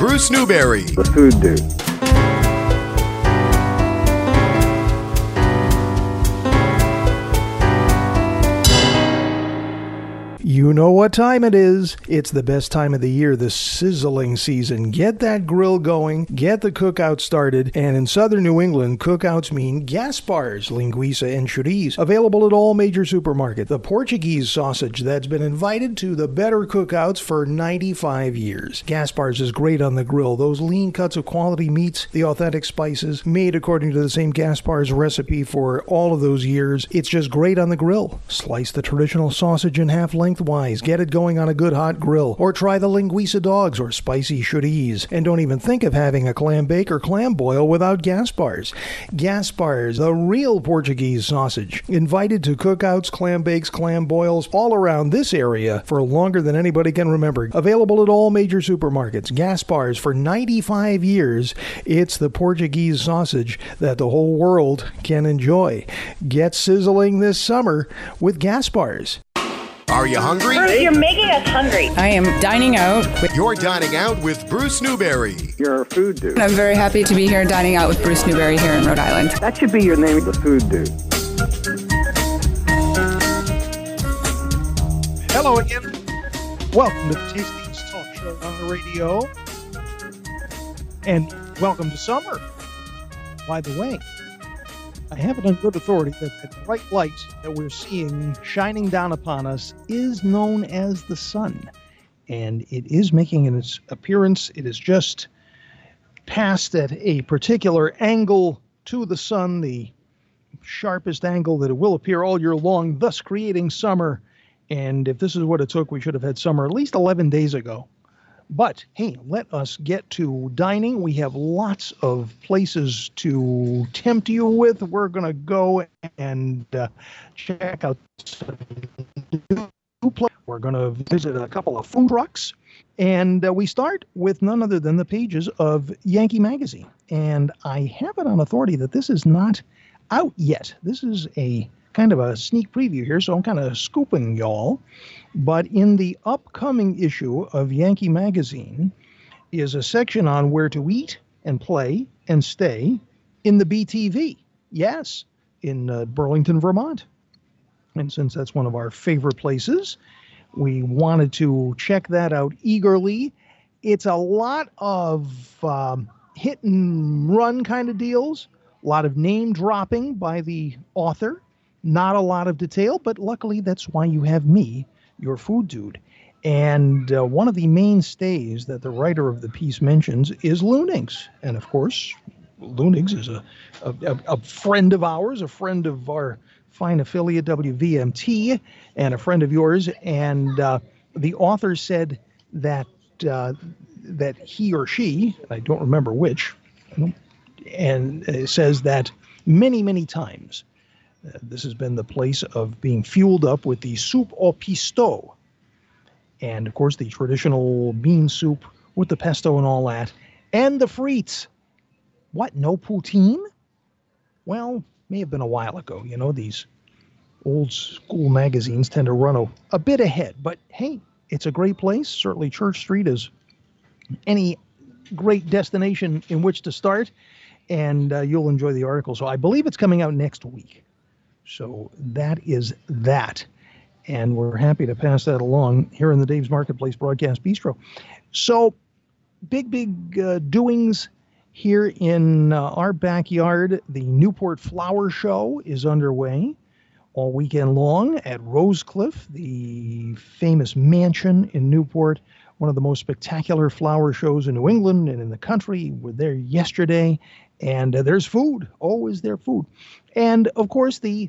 Bruce Newberry. The Food Dude. You know what time it is. It's the best time of the year, the sizzling season. Get that grill going, get the cookout started, and in southern New England, cookouts mean Gaspar's, linguiça, and chorizo. Available at all major supermarkets. The Portuguese sausage that's been invited to the better cookouts for 95 years. Gaspar's is great on the grill. Those lean cuts of quality meats, the authentic spices, made according to the same Gaspar's recipe for all of those years. It's just great on the grill. Slice the traditional sausage in half lengthwise, get it going on a good hot grill, or try the linguiça dogs or spicy chorizo. And don't even think of having a clam bake or clam boil without Gaspar's. Gaspar's, the real Portuguese sausage. Invited to cookouts, clam bakes, clam boils all around this area for longer than anybody can remember. Available at all major supermarkets. Gaspar's for 95 years. It's the Portuguese sausage that the whole world can enjoy. Get sizzling this summer with Gaspar's. Are you hungry? Bruce, you're making us hungry. I am dining out. With, You're dining out with Bruce Newberry. You're a Food Dude. I'm very happy to be here dining out with Bruce Newberry here in Rhode Island. That should be your name, The Food Dude. Hello again. Welcome to the Tasties Talk Show on the radio. And welcome to summer. By the way, I have it on good authority that that bright light that we're seeing shining down upon us is known as the sun. And it is making its appearance. It is just passed at a particular angle to the sun, the sharpest angle that it will appear all year long, thus creating summer. And if this is what it took, we should have had summer at least 11 days ago. But hey, let us get to dining. We have lots of places to tempt you with. We're going to go and uh, check out some new places. We're going to visit a couple of food trucks. And uh, we start with none other than the pages of Yankee Magazine. And I have it on authority that this is not out yet. This is a kind of a sneak preview here, so I'm kind of scooping y'all. But in the upcoming issue of Yankee Magazine is a section on where to eat and play and stay in the BTV. Yes, in uh, Burlington, Vermont. And since that's one of our favorite places, we wanted to check that out eagerly. It's a lot of um, hit and run kind of deals, a lot of name dropping by the author, not a lot of detail, but luckily that's why you have me, your food dude. And uh, one of the mainstays that the writer of the piece mentions is Leunig's. And of course, Leunig's is a, a, a friend of ours, a friend of our fine affiliate WVMT, and a friend of yours. And uh, the author said that uh, that he or she, I don't remember which, and says that many, many times this has been the place of being fueled up with the soupe au pistou. And of course, the traditional bean soup with the pesto and all that, and the frites. What, no poutine? Well, may have been a while ago. You know, these old school magazines tend to run a, a bit ahead. But hey, it's a great place. Certainly, Church Street is any great destination in which to start, and uh, you'll enjoy the article. So I believe it's coming out next week. So that is that. And we're happy to pass that along here in the Dave's Marketplace Broadcast Bistro. So, big, big uh, doings here in uh, our backyard. The Newport Flower Show is underway all weekend long at Rosecliff, the famous mansion in Newport, one of the most spectacular flower shows in New England and in the country. We're there yesterday, and uh, there's food. Always there food, and of course the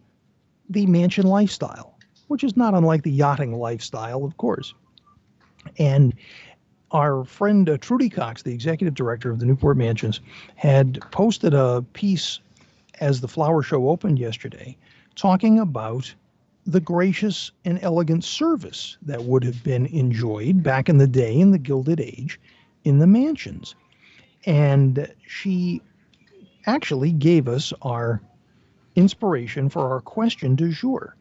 the mansion lifestyle, which is not unlike the yachting lifestyle, of course. And our friend uh, Trudy Coxe, the executive director of the Newport Mansions, had posted a piece as the flower show opened yesterday, talking about the gracious and elegant service that would have been enjoyed back in the day in the Gilded Age in the mansions. And she actually gave us our inspiration for our question du jour.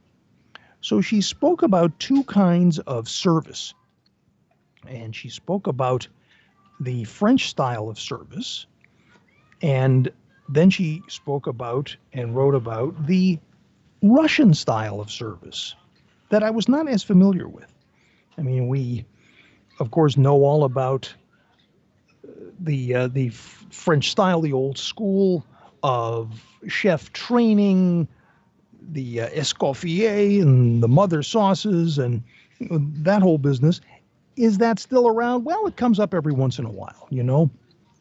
So she spoke about two kinds of service. And she spoke about the French style of service, and then she spoke about and wrote about the Russian style of service that I was not as familiar with. I mean, we, of course, know all about uh, the uh, the French style, the old school of chef training, the uh, escoffier and the mother sauces and that whole business. Is that still around? Well, it comes up every once in a while. You know,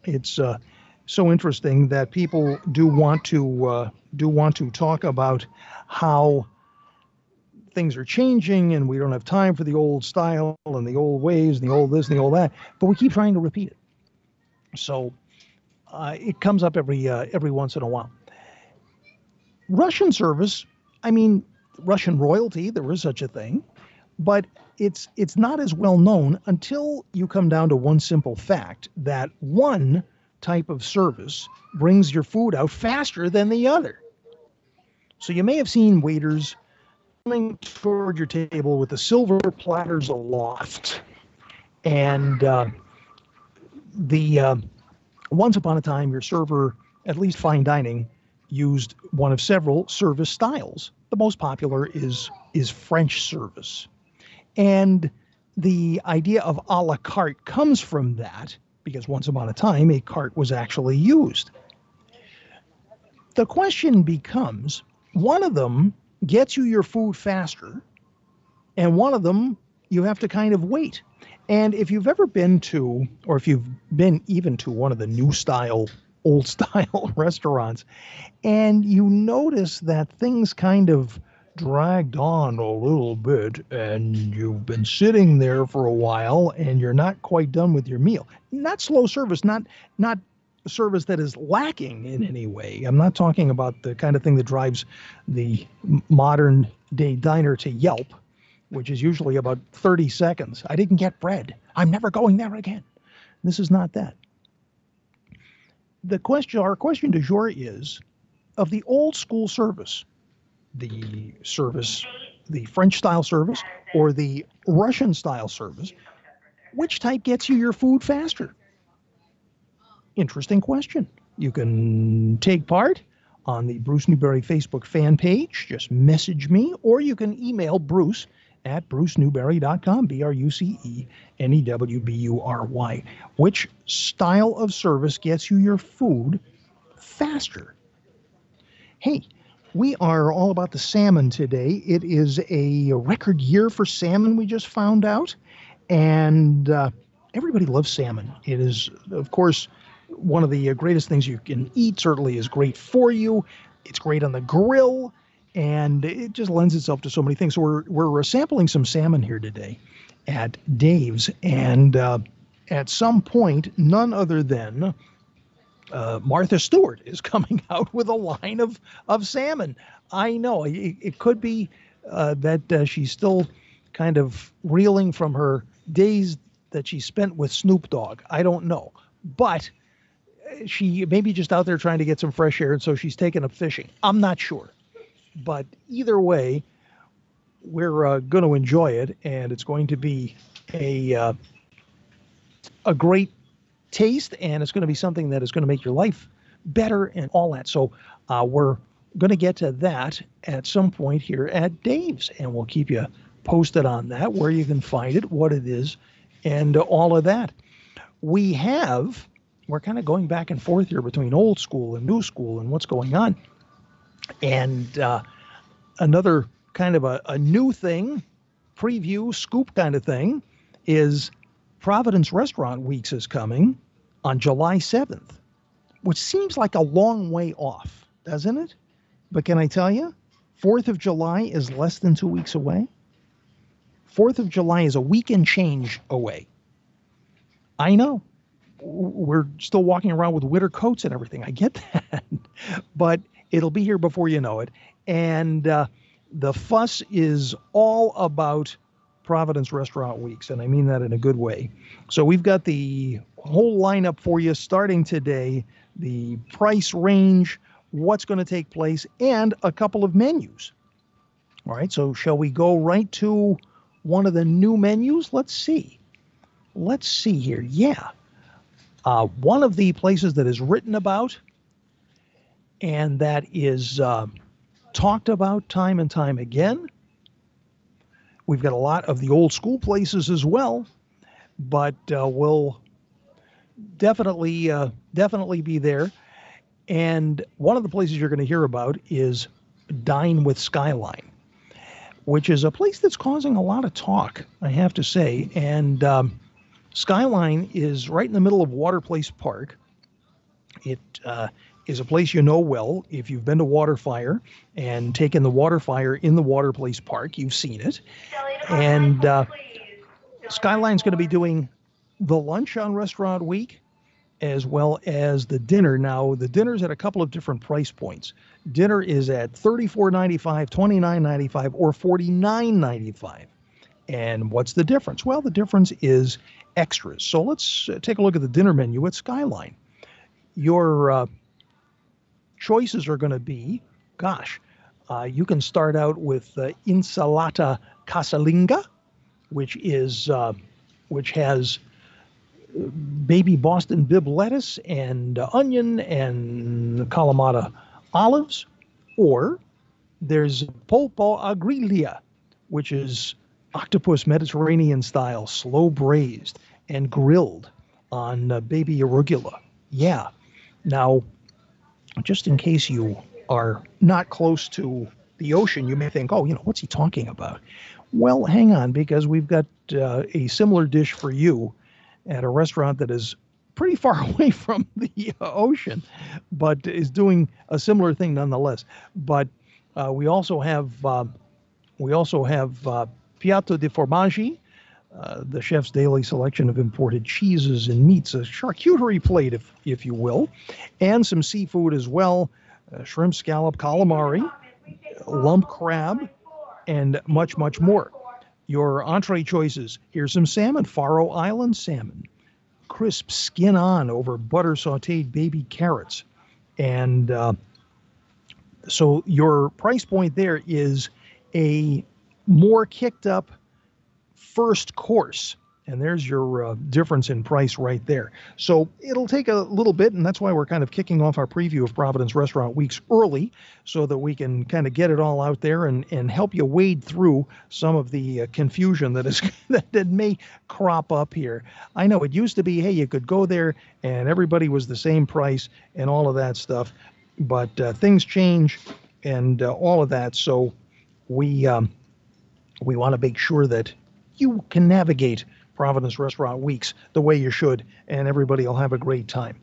it's uh, so interesting that people do want to uh, do want to talk about how things are changing and we don't have time for the old style and the old ways and the old this and the old that, but we keep trying to repeat it. So uh, it comes up every uh, every once in a while. Russian service, I mean, Russian royalty, there is such a thing, but it's it's not as well known until you come down to one simple fact that one type of service brings your food out faster than the other. So you may have seen waiters coming toward your table with the silver platters aloft, and uh, the uh, once upon a time your server, at least fine dining, used one of several service styles. The most popular is is French service, and the idea of a la carte comes from that because once upon a time a cart was actually used. The question becomes one of them gets you your food faster, and one of them you have to kind of wait. And if you've ever been to, or if you've been even to one of the new style, old style restaurants, and you notice that things kind of dragged on a little bit and you've been sitting there for a while and you're not quite done with your meal. Not slow service, not not service that is lacking in any way. I'm not talking about the kind of thing that drives the modern day diner to Yelp, which is usually about 30 seconds. I didn't get bread. I'm never going there again. This is not that. The question, our question du jour is of the old school service, the service, the French style service or the Russian style service, which type gets you your food faster? Interesting question. You can take part on the Bruce Newberry Facebook fan page. Just message me, or you can email Bruce at brucenewberry.com, B R U C E N E W B U R Y. Which style of service gets you your food faster? Hey, we are all about the salmon today. It is a record year for salmon, we just found out. And uh, everybody loves salmon. It is, of course, one of the greatest things you can eat, certainly is great for you. It's great on the grill, and it just lends itself to so many things. So we're, we're sampling some salmon here today at Dave's. And uh, at some point, none other than uh, Martha Stewart is coming out with a line of, of salmon. I know it, it could be uh, that uh, she's still kind of reeling from her days that she spent with Snoop Dogg. I don't know. But she may be just out there trying to get some fresh air, and so she's taken up fishing. I'm not sure. But either way, we're uh, going to enjoy it, and it's going to be a uh, a great taste, and it's going to be something that is going to make your life better and all that. So uh, we're going to get to that at some point here at Dave's, and we'll keep you posted on that, where you can find it, what it is, and all of that. We have, we're kind of going back and forth here between old school and new school and what's going on. And uh, another kind of a, a new thing, preview, scoop kind of thing, is Providence Restaurant Weeks is coming on July 7th, which seems like a long way off, doesn't it? But can I tell you, 4th of July is less than two weeks away. 4th of July is a week and change away. I know. We're still walking around with winter coats and everything. I get that. but it'll be here before you know it. And uh, the fuss is all about Providence Restaurant Weeks, and I mean that in a good way. So we've got the whole lineup for you starting today, the price range, what's going to take place, and a couple of menus. All right, so shall we go right to one of the new menus? Let's see. Let's see here. Yeah. Uh, one of the places that is written about and that is uh, talked about time and time again. We've got a lot of the old school places as well, but uh, we'll definitely uh, definitely be there. And one of the places you're going to hear about is Dine with Skyline, which is a place that's causing a lot of talk, I have to say. And um, Skyline is right in the middle of Water Place Park. It uh, is a place you know well. If you've been to Waterfire and taken the Waterfire in the Waterplace Park, you've seen it. And uh, Skyline's going to be doing the lunch on Restaurant Week as well as the dinner. Now, the dinner's at a couple of different price points. Dinner is at $34.95, $29.95, or $49.95. And what's the difference? Well, the difference is extras. So let's uh, take a look at the dinner menu at Skyline. Your uh, choices are going to be, gosh, uh, you can start out with uh, insalata casalinga, which is uh, which has uh, baby Boston bibb lettuce and onion and Kalamata olives, or there's polpo a griglia, which is octopus Mediterranean style, slow braised and grilled on uh, baby arugula. Yeah. Now, just in case you are not close to the ocean, you may think, oh, you know, what's he talking about? Well, hang on, because we've got uh, a similar dish for you at a restaurant that is pretty far away from the ocean, but is doing a similar thing nonetheless. But uh, we also have uh, we also have uh, Piatto di Formaggi, uh, the chef's daily selection of imported cheeses and meats, a charcuterie plate, if if you will, and some seafood as well, uh, shrimp, scallop, calamari, lump crab, and much much more. Your entree choices: here's some salmon, Faroe Island salmon, crisp skin on over butter sautéed baby carrots, and uh, so your price point there is a more kicked up first course. And there's your uh, difference in price right there. So it'll take a little bit, and that's why we're kind of kicking off our preview of Providence Restaurant Weeks early so that we can kind of get it all out there and, and help you wade through some of the uh, confusion that is that, that may crop up here. I know it used to be, hey, you could go there and everybody was the same price and all of that stuff, but uh, things change and uh, all of that. So we um, we want to make sure that you can navigate Providence Restaurant Weeks the way you should, and everybody will have a great time.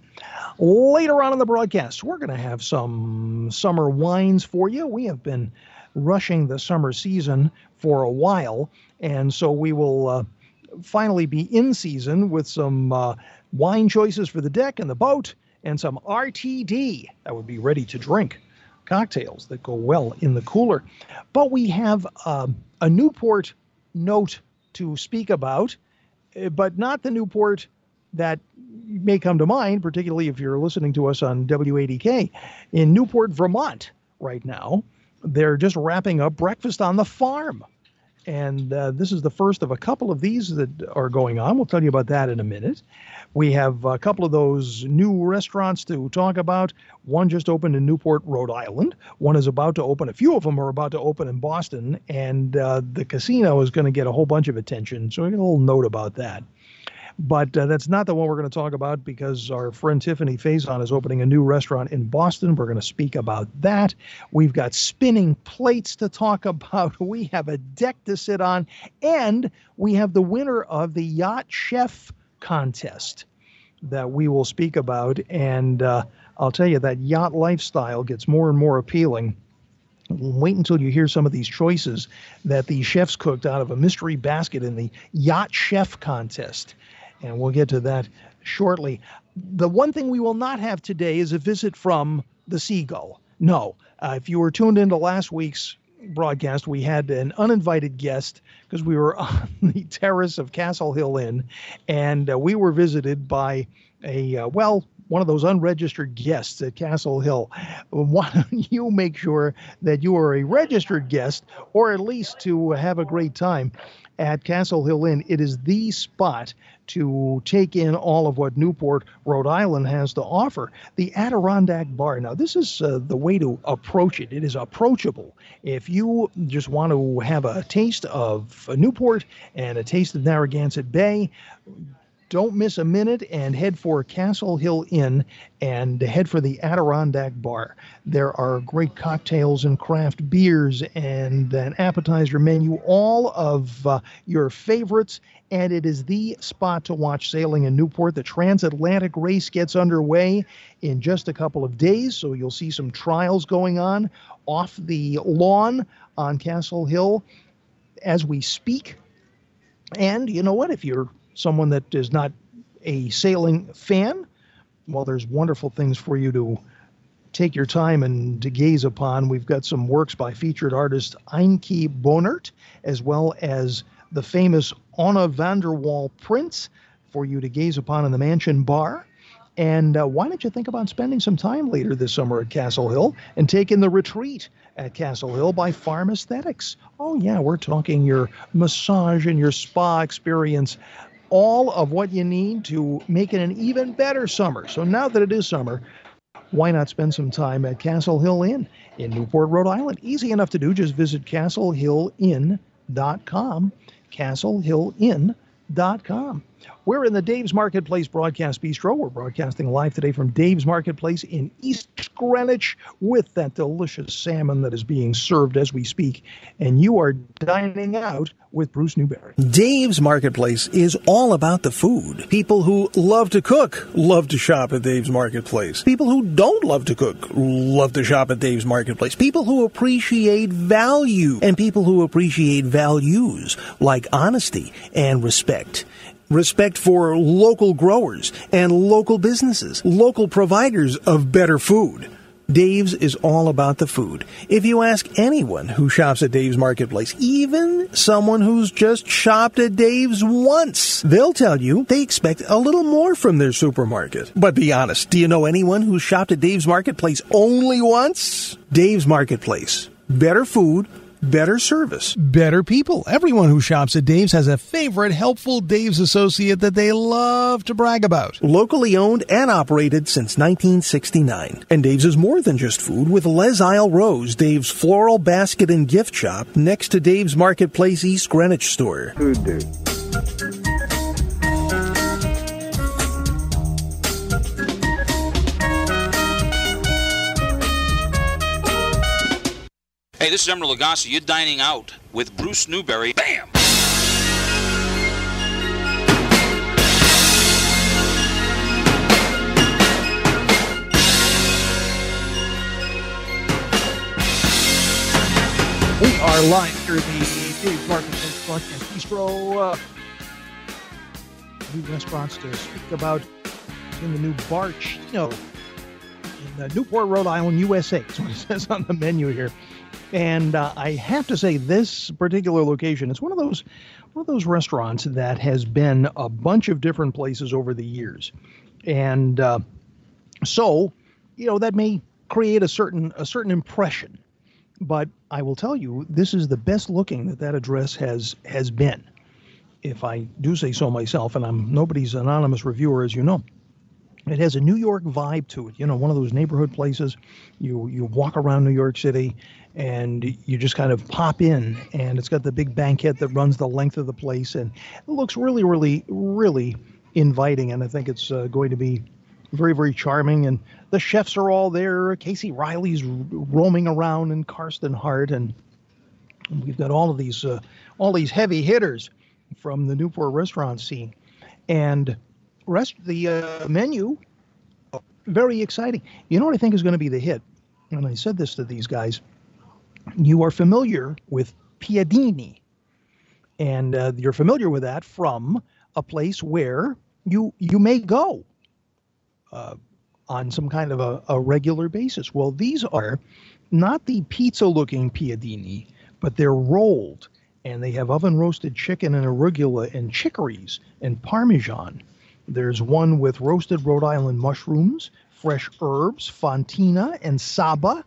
Later on in the broadcast, we're going to have some summer wines for you. We have been rushing the summer season for a while, and so we will uh, finally be in season with some uh, wine choices for the deck and the boat, and some RTD that would be ready to drink cocktails that go well in the cooler. But we have uh, a Newport note to speak about, eh, but not the Newport that may come to mind, particularly if you're listening to us on WADK in Newport, Vermont, right now. They're just wrapping up Breakfast on the Farm. And uh, this is the first of a couple of these that are going on. We'll tell you about that in a minute. We have a couple of those new restaurants to talk about. One just opened in Newport, Rhode Island. One is about to open. A few of them are about to open in Boston. And uh, the casino is going to get a whole bunch of attention. So, a little note about that. But uh, that's not the one we're going to talk about because our friend Tiffani Faison is opening a new restaurant in Boston. We're going to speak about that. We've got spinning plates to talk about. We have a deck to sit on. And we have the winner of the Yacht Chef contest that we will speak about. And uh, I'll tell you, that yacht lifestyle gets more and more appealing. Wait until you hear some of these choices that the chefs cooked out of a mystery basket in the Yacht Chef contest and we'll get to that shortly. The one thing we will not have today is a visit from the Seagull. No, uh, if you were tuned into last week's broadcast, we had an uninvited guest because we were on the terrace of Castle Hill Inn, and uh, we were visited by a uh, well one of those unregistered guests at Castle Hill, why don't you make sure that you are a registered guest or at least to have a great time at Castle Hill Inn? It is the spot to take in all of what Newport, Rhode Island has to offer. The Adirondack Bar. Now, this is uh, the way to approach it. It is approachable. If you just want to have a taste of Newport and a taste of Narragansett Bay, don't miss a minute and head for Castle Hill Inn and head for the Adirondack Bar. There are great cocktails and craft beers and an appetizer menu, all of uh, your favorites. And it is the spot to watch sailing in Newport. The transatlantic race gets underway in just a couple of days, so you'll see some trials going on off the lawn on Castle Hill as we speak. And you know what? If you're someone that is not a sailing fan, well, there's wonderful things for you to take your time and to gaze upon. We've got some works by featured artist Eynke Bonert, as well as the famous Anna van der Wal prints for you to gaze upon in the Mansion Bar. And uh, why don't you think about spending some time later this summer at Castle Hill and taking the retreat at Castle Hill by Farmaesthetics? Oh, yeah, we're talking your massage and your spa experience all of what you need to make it an even better summer. So now that it is summer, why not spend some time at Castle Hill Inn in Newport, Rhode Island? Easy enough to do. Just visit castlehillinn.com. Castlehillinn.com. We're in the Dave's Marketplace Broadcast Bistro. We're broadcasting live today from Dave's Marketplace in East Greenwich with that delicious salmon that is being served as we speak. And you are dining out with Bruce Newberry. Dave's Marketplace is all about the food. People who love to cook love to shop at Dave's Marketplace. People who don't love to cook love to shop at Dave's Marketplace. People who appreciate value and people who appreciate values like honesty and respect respect for local growers and local businesses, local providers of better food. Dave's is all about the food. If you ask anyone who shops at Dave's Marketplace, even someone who's just shopped at Dave's once, they'll tell you they expect a little more from their supermarket. But be honest, do you know anyone who's shopped at Dave's Marketplace only once? Dave's Marketplace. Better food, better service, better people. Everyone who shops at Dave's has a favorite helpful Dave's associate that they love to brag about. Locally owned and operated since 1969. And Dave's is more than just food with Les Isle Rose, Dave's floral basket and gift shop next to Dave's Marketplace East Greenwich store. Food do. Hey, this is Emeril Lagasse. You're dining out with Bruce Newberry. Bam! We are live at the Dave's Marketplace Broadcast Bistro. Uh, new restaurants to speak about in the new Bar Cino in uh, Newport, Rhode Island, USA. That's what it says on the menu here. And uh, I have to say, this particular location, it's one of those one of those restaurants that has been a bunch of different places over the years, and uh, so you know that may create a certain a certain impression. But I will tell you, this is the best looking that that address has has been. If I do say so myself, and I'm nobody's anonymous reviewer, as you know. It has a New York vibe to it, you know, one of those neighborhood places. You you walk around New York City, and you just kind of pop in, and it's got the big banquette that runs the length of the place, and it looks really, really, really inviting. And I think it's uh, going to be very, very charming. And the chefs are all there. Casey Riley's roaming around, and Karsten Hart, and we've got all of these uh, all these heavy hitters from the Newport restaurant scene, and rest the uh, menu very exciting. You know what I think is going to be the hit, and I said this to these guys. You are familiar with piadini, and uh, you're familiar with that from a place where you you may go uh, on some kind of a, a regular basis. Well, these are not the pizza-looking piadini, but they're rolled, and they have oven roasted chicken and arugula and chicories and parmesan There's one with roasted Rhode Island mushrooms, fresh herbs, fontina, and saba.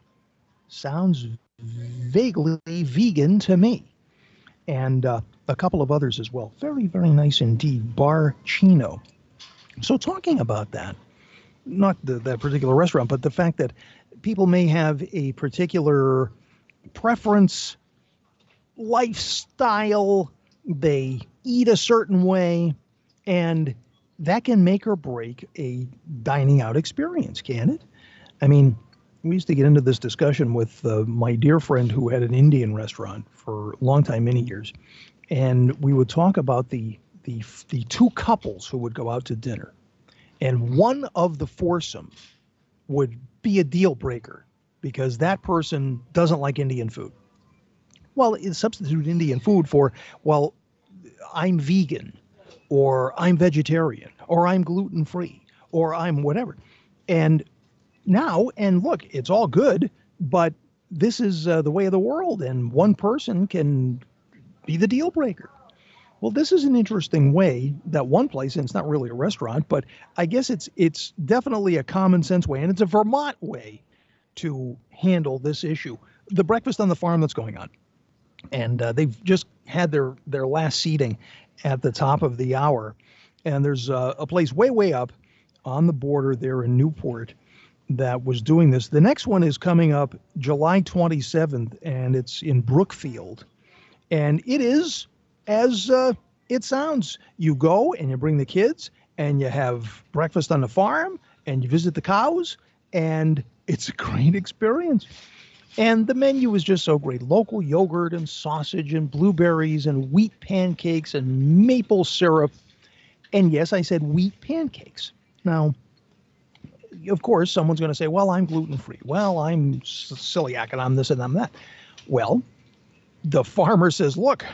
Sounds vaguely vegan to me. And uh, a couple of others as well. Very, very nice indeed. Bar Cino. So, talking about that, not the, that particular restaurant, but the fact that people may have a particular preference, lifestyle, they eat a certain way, and that can make or break a dining out experience, can it? I mean, we used to get into this discussion with uh, my dear friend who had an Indian restaurant for a long time, many years, and we would talk about the the the two couples who would go out to dinner, and one of the foursome would be a deal breaker because that person doesn't like Indian food. Well, substitute Indian food for well, I'm vegan, or I'm vegetarian, or I'm gluten free, or I'm whatever, and now, and look, it's all good, but this is uh, the way of the world, and one person can be the deal breaker. Well, this is an interesting way that one place, and it's not really a restaurant, but I guess it's it's definitely a common sense way, and it's a Vermont way to handle this issue. The breakfast on the farm that's going on, and uh, they've just had their their last seating at the top of the hour, and there's uh, a place way way up on the border there in Newport that was doing this. The next one is coming up July 27th, and it's in Brookfield. And it is as uh, it sounds. You go and you bring the kids, and you have breakfast on the farm, and you visit the cows, and it's a great experience. And the menu is just so great local yogurt and sausage and blueberries and wheat pancakes and maple syrup. And yes, I said wheat pancakes. Now, of course, someone's going to say, well, I'm gluten free. Well, I'm celiac and I'm this and I'm that. Well, the farmer says, look,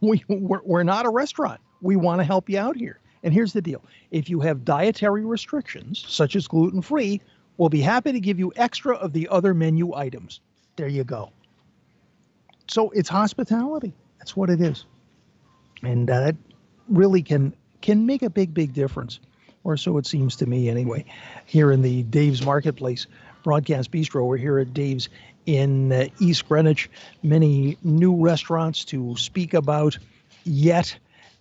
we, we're, we're not a restaurant. We want to help you out here. And here's the deal if you have dietary restrictions, such as gluten free, we'll be happy to give you extra of the other menu items. There you go. So it's hospitality. That's what it is. And uh, that really can can make a big, big difference or so it seems to me anyway. Here in the Dave's Marketplace Broadcast Bistro, we're here at Dave's in uh, East Greenwich. Many new restaurants to speak about yet,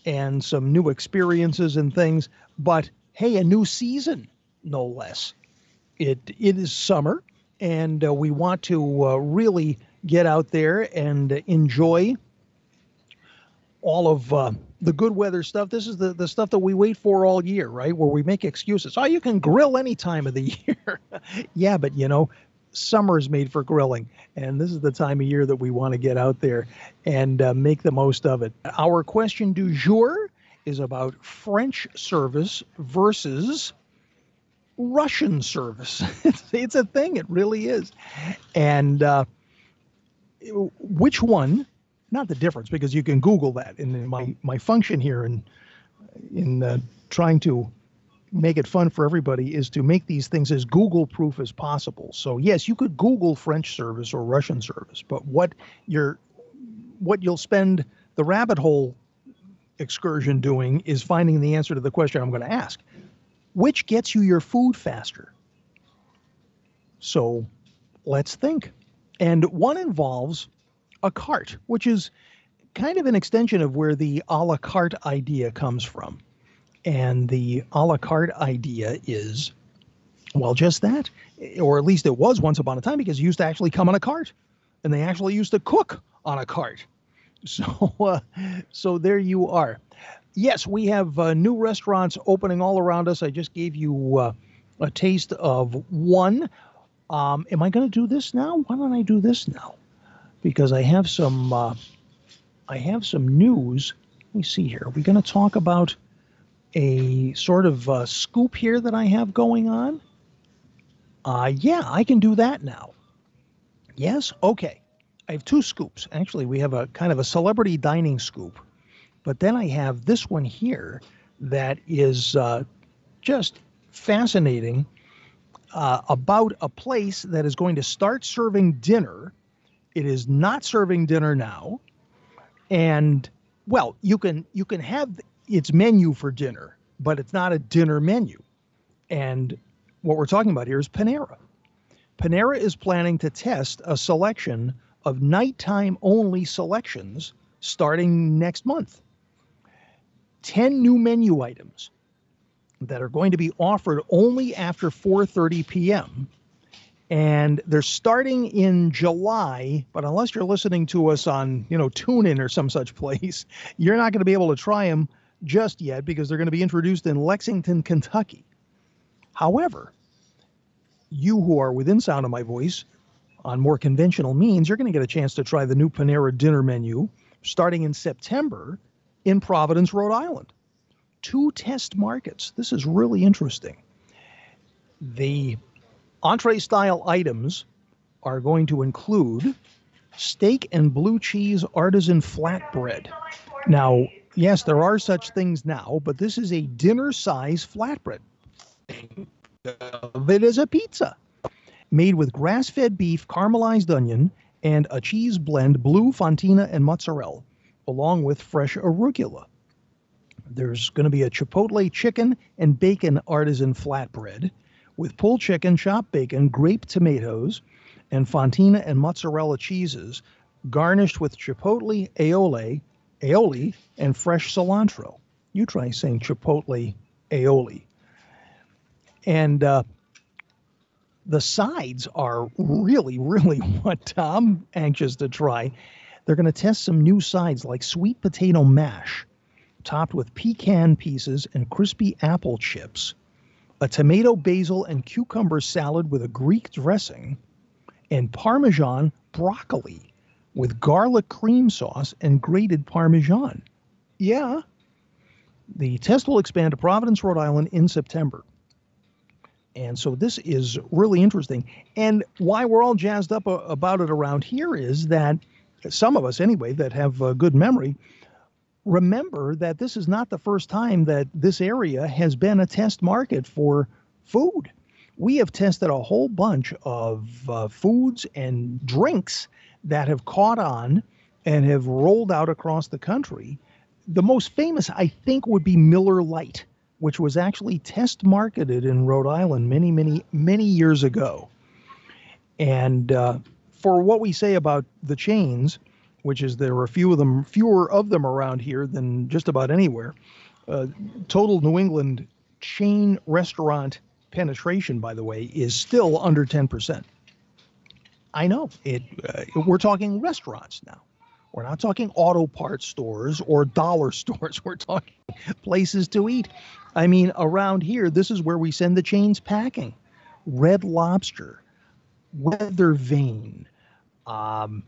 and some new experiences and things. But hey, a new season, no less. It it is summer, and uh, we want to uh, really get out there and enjoy all of uh, the good weather stuff. This is the, the stuff that we wait for all year, right? Where we make excuses. Oh, you can grill any time of the year. yeah, but you know, summer is made for grilling, and this is the time of year that we want to get out there and uh, make the most of it. Our question du jour is about French service versus Russian service. it's, a thing, it really is. And uh, which one not the difference because you can Google that. And my my function here in in uh, trying to make it fun for everybody is to make these things as Google proof as possible. So yes, you could Google French service or Russian service, but what you're what you'll spend the rabbit hole excursion doing is finding the answer to the question I'm going to ask. Which gets you your food faster? So let's think. And one involves a cart, which is kind of an extension of where the a la carte idea comes from. And the a la carte idea is, well, just that, or at least it was once upon a time because it used to actually come on a cart, and they actually used to cook on a cart. So, uh, so there you are. Yes, we have uh, new restaurants opening all around us. I just gave you uh, a taste of one. Um, am I going to do this now? Why don't I do this now? Because I have some uh, I have some news. Let me see here. Are we going to talk about a sort of uh, scoop here that I have going on? Uh, yeah, I can do that now. Yes? Okay. I have two scoops. Actually, we have a kind of a celebrity dining scoop, but then I have this one here that is uh, just fascinating uh, about a place that is going to start serving dinner it is not serving dinner now, and well, you can you can have its menu for dinner, but it's not a dinner menu. And what we're talking about here is Panera. Panera is planning to test a selection of nighttime only selections starting next month. 10 new menu items that are going to be offered only after 4:30 p.m. and they're starting in July, but unless you're listening to us on, you know, TuneIn or some such place, you're not going to be able to try them just yet because they're going to be introduced in Lexington, Kentucky. However, you who are within sound of my voice on more conventional means, you're going to get a chance to try the new Panera dinner menu starting in September in Providence, Rhode Island. Two test markets. This is really interesting. The entree style items are going to include steak and blue cheese artisan flatbread. Now, yes, there are such things now, but this is a dinner size flatbread. It is a pizza made with grass fed beef, caramelized onion, and a cheese blend, blue fontina and mozzarella, along with fresh arugula. There's going to be a chipotle chicken and bacon artisan flatbread with pulled chicken, chopped bacon, grape tomatoes, and fontina and mozzarella cheeses, garnished with chipotle aioli, aioli, and fresh cilantro. You try saying chipotle aioli. And uh, the sides are really, really what I'm anxious to try. They're going to test some new sides like sweet potato mash, topped with pecan pieces and crispy apple chips, a tomato, basil, and cucumber salad with a Greek dressing, and Parmesan broccoli with garlic cream sauce and grated Parmesan. Yeah. The test will expand to Providence, Rhode Island in September. And so this is really interesting. And why we're all jazzed up about it around here is that some of us, anyway, that have a good memory, remember that this is not the first time that this area has been a test market for food. We have tested a whole bunch of uh, foods and drinks that have caught on and have rolled out across the country. The most famous, I think, would be Miller Lite, which was actually test marketed in Rhode Island many, many, many years ago. And uh, for what we say about the chains, which is there are a few of them, fewer of them around here than just about anywhere. Uh, total New England chain restaurant penetration, by the way, is still under 10%. I know it. Uh, we're talking restaurants now. We're not talking auto parts stores or dollar stores. We're talking places to eat. I mean, around here, this is where we send the chains packing. Red Lobster, Weather Vane, um,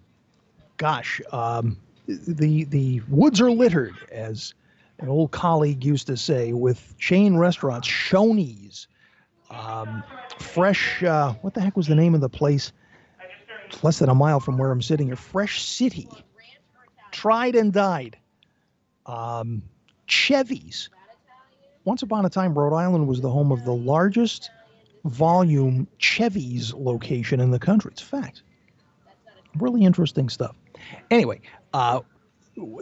gosh, um, the the woods are littered, as an old colleague used to say, with chain restaurants, Shoney's, um, Fresh. Uh, what the heck was the name of the place? It's less than a mile from where I'm sitting here. Fresh City, tried and died. Um, Chevy's. Once upon a time, Rhode Island was the home of the largest volume Chevy's location in the country. It's a fact. Really interesting stuff. Anyway, uh,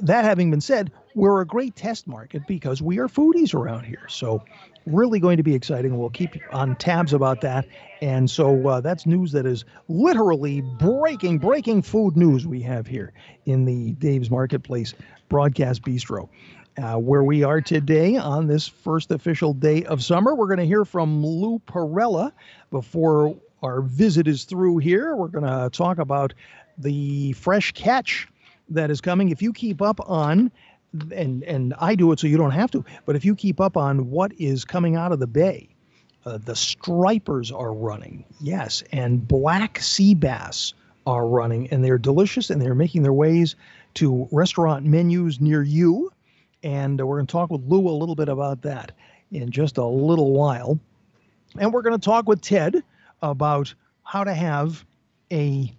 that having been said, we're a great test market because we are foodies around here. So, really going to be exciting. We'll keep on tabs about that. And so, uh, that's news that is literally breaking, breaking food news we have here in the Dave's Marketplace Broadcast Bistro. Uh, where we are today on this first official day of summer. We're going to hear from Lou Perella before our visit is through here. We're going to talk about the fresh catch that is coming. If you keep up on, and and I do it so you don't have to, but if you keep up on what is coming out of the bay, uh, the stripers are running, yes, and black sea bass are running, and they're delicious, and they're making their ways to restaurant menus near you. And we're going to talk with Lou a little bit about that in just a little while. And we're going to talk with Ted about how to have a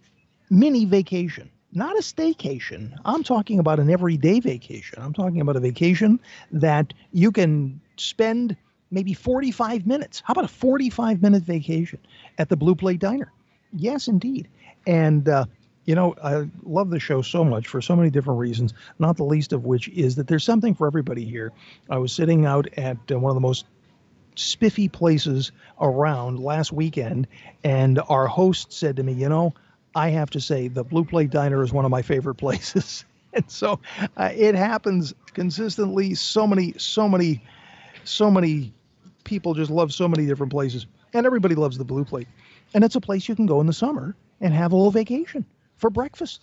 mini vacation, not a staycation. I'm talking about an everyday vacation. I'm talking about a vacation that you can spend maybe 45 minutes. How about a 45 minute vacation at the Blue Plate Diner? Yes, indeed. And uh, You know, I love the show so much for so many different reasons, not the least of which is that there's something for everybody here. I was sitting out at uh, one of the most spiffy places around last weekend, and our host said to me, You know, I have to say, the Blue Plate Diner is one of my favorite places. and so uh, it happens consistently. So many, so many, so many people just love so many different places, and everybody loves the Blue Plate. And it's a place you can go in the summer and have a little vacation for breakfast.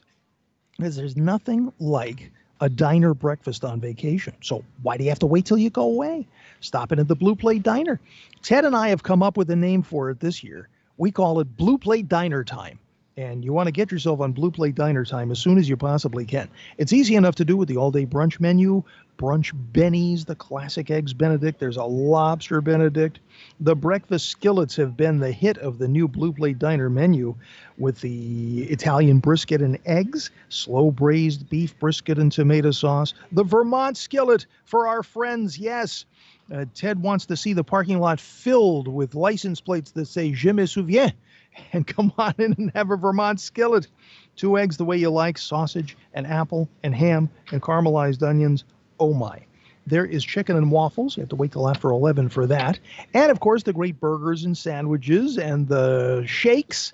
Because there's nothing like a diner breakfast on vacation. So why do you have to wait till you go away? Stop in at the Blue Plate Diner. Ted and I have come up with a name for it this year. We call it Blue Plate Diner Time. And you want to get yourself on Blue Plate Diner Time as soon as you possibly can. It's easy enough to do with the all day brunch menu, brunch bennies, the classic eggs benedict. There's a lobster benedict. The breakfast skillets have been the hit of the new Blue Plate Diner menu with the Italian brisket and eggs, slow braised beef brisket and tomato sauce, the Vermont skillet for our friends, yes. Uh, Ted wants to see the parking lot filled with license plates that say Je me souviens and come on in and have a Vermont skillet. Two eggs the way you like, sausage and apple and ham and caramelized onions. Oh my. There is chicken and waffles. You have to wait till after 11 for that. And of course, the great burgers and sandwiches and the shakes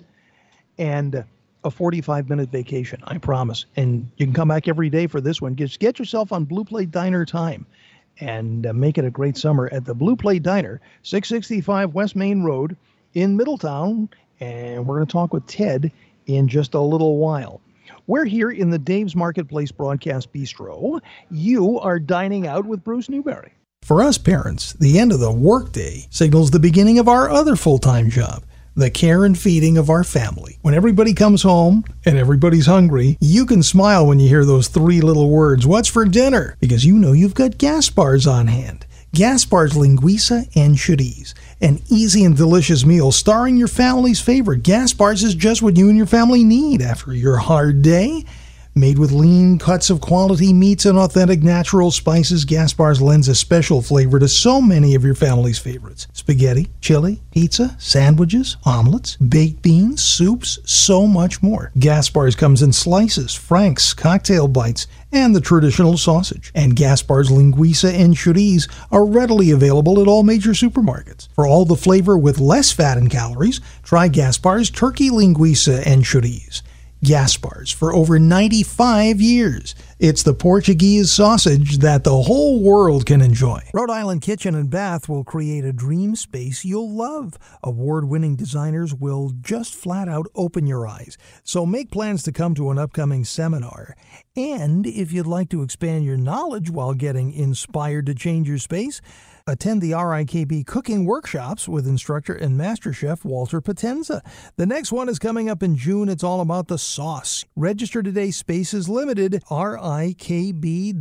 and a 45 minute vacation, I promise. And you can come back every day for this one. Just get yourself on Blue Plate Diner time and uh, make it a great summer at the Blue Plate Diner, 665 West Main Road in Middletown and we're going to talk with Ted in just a little while. We're here in the Dave's Marketplace Broadcast Bistro. You are dining out with Bruce Newberry. For us parents, the end of the workday signals the beginning of our other full time job the care and feeding of our family. When everybody comes home and everybody's hungry, you can smile when you hear those three little words, What's for dinner? Because you know you've got Gaspar's on hand. Gaspar's Linguiça and Chorizo an easy and delicious meal starring your family's favorite. Gaspar's is just what you and your family need after your hard day. Made with lean cuts of quality meats and authentic natural spices, Gaspar's lends a special flavor to so many of your family's favorites spaghetti, chili, pizza, sandwiches, omelets, baked beans, soups, so much more. Gaspar's comes in slices, franks, cocktail bites, and the traditional sausage. And Gaspar's Linguiça and Chorizo are readily available at all major supermarkets. For all the flavor with less fat and calories, try Gaspar's Turkey Linguiça and Chorizo. Gaspar's for over 95 years. It's the Portuguese sausage that the whole world can enjoy. Rhode Island Kitchen and Bath will create a dream space you'll love. Award winning designers will just flat out open your eyes. So make plans to come to an upcoming seminar. And if you'd like to expand your knowledge while getting inspired to change your space, attend the RIKB cooking workshops with instructor and master chef Walter Potenza. The next one is coming up in June. It's all about the sauce. Register today. Space is limited. RIKB.com.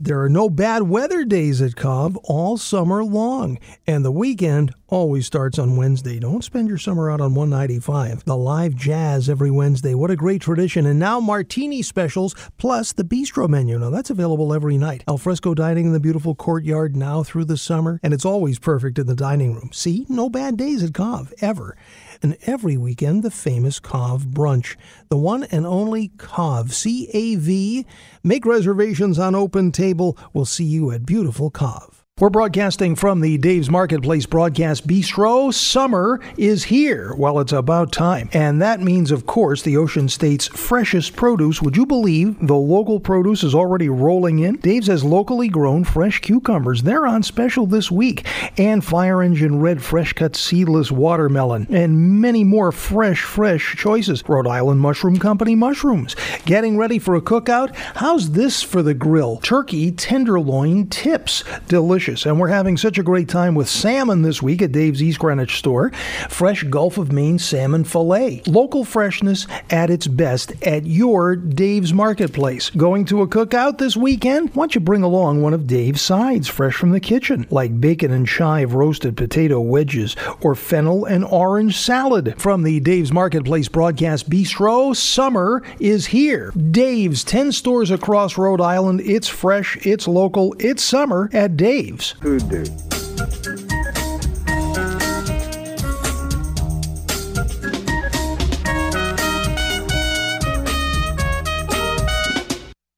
There are no bad weather days at CAV all summer long, and the weekend always starts on Wednesday. Don't spend your summer out on 195. The live jazz every Wednesday. What a great tradition. And now martini specials plus the bistro menu. Now that's available every night. Alfresco dining in the beautiful courtyard now through the summer, and it's always perfect in the dining room. See, no bad days at CAV, ever. And every weekend, the famous CAV brunch. The one and only CAV, C A V. Make reservations on Open Table. We'll see you at beautiful CAV. We're broadcasting from the Dave's Marketplace Broadcast Bistro. Summer is here. Well, it's about time. And that means, of course, the Ocean State's freshest produce. Would you believe the local produce is already rolling in? Dave's has locally grown fresh cucumbers. They're on special this week. And fire engine red fresh cut seedless watermelon. And many more fresh, fresh choices. Rhode Island Mushroom Company mushrooms. Getting ready for a cookout? How's this for the grill? Turkey tenderloin tips. Delicious delicious. And we're having such a great time with salmon this week at Dave's East Greenwich store. Fresh Gulf of Maine salmon filet. Local freshness at its best at your Dave's Marketplace. Going to a cookout this weekend? Why don't you bring along one of Dave's sides fresh from the kitchen, like bacon and chive roasted potato wedges or fennel and orange salad. From the Dave's Marketplace Broadcast Bistro, summer is here. Dave's 10 stores across Rhode Island. It's fresh, it's local, it's summer at Dave's leaves. Hoodoo.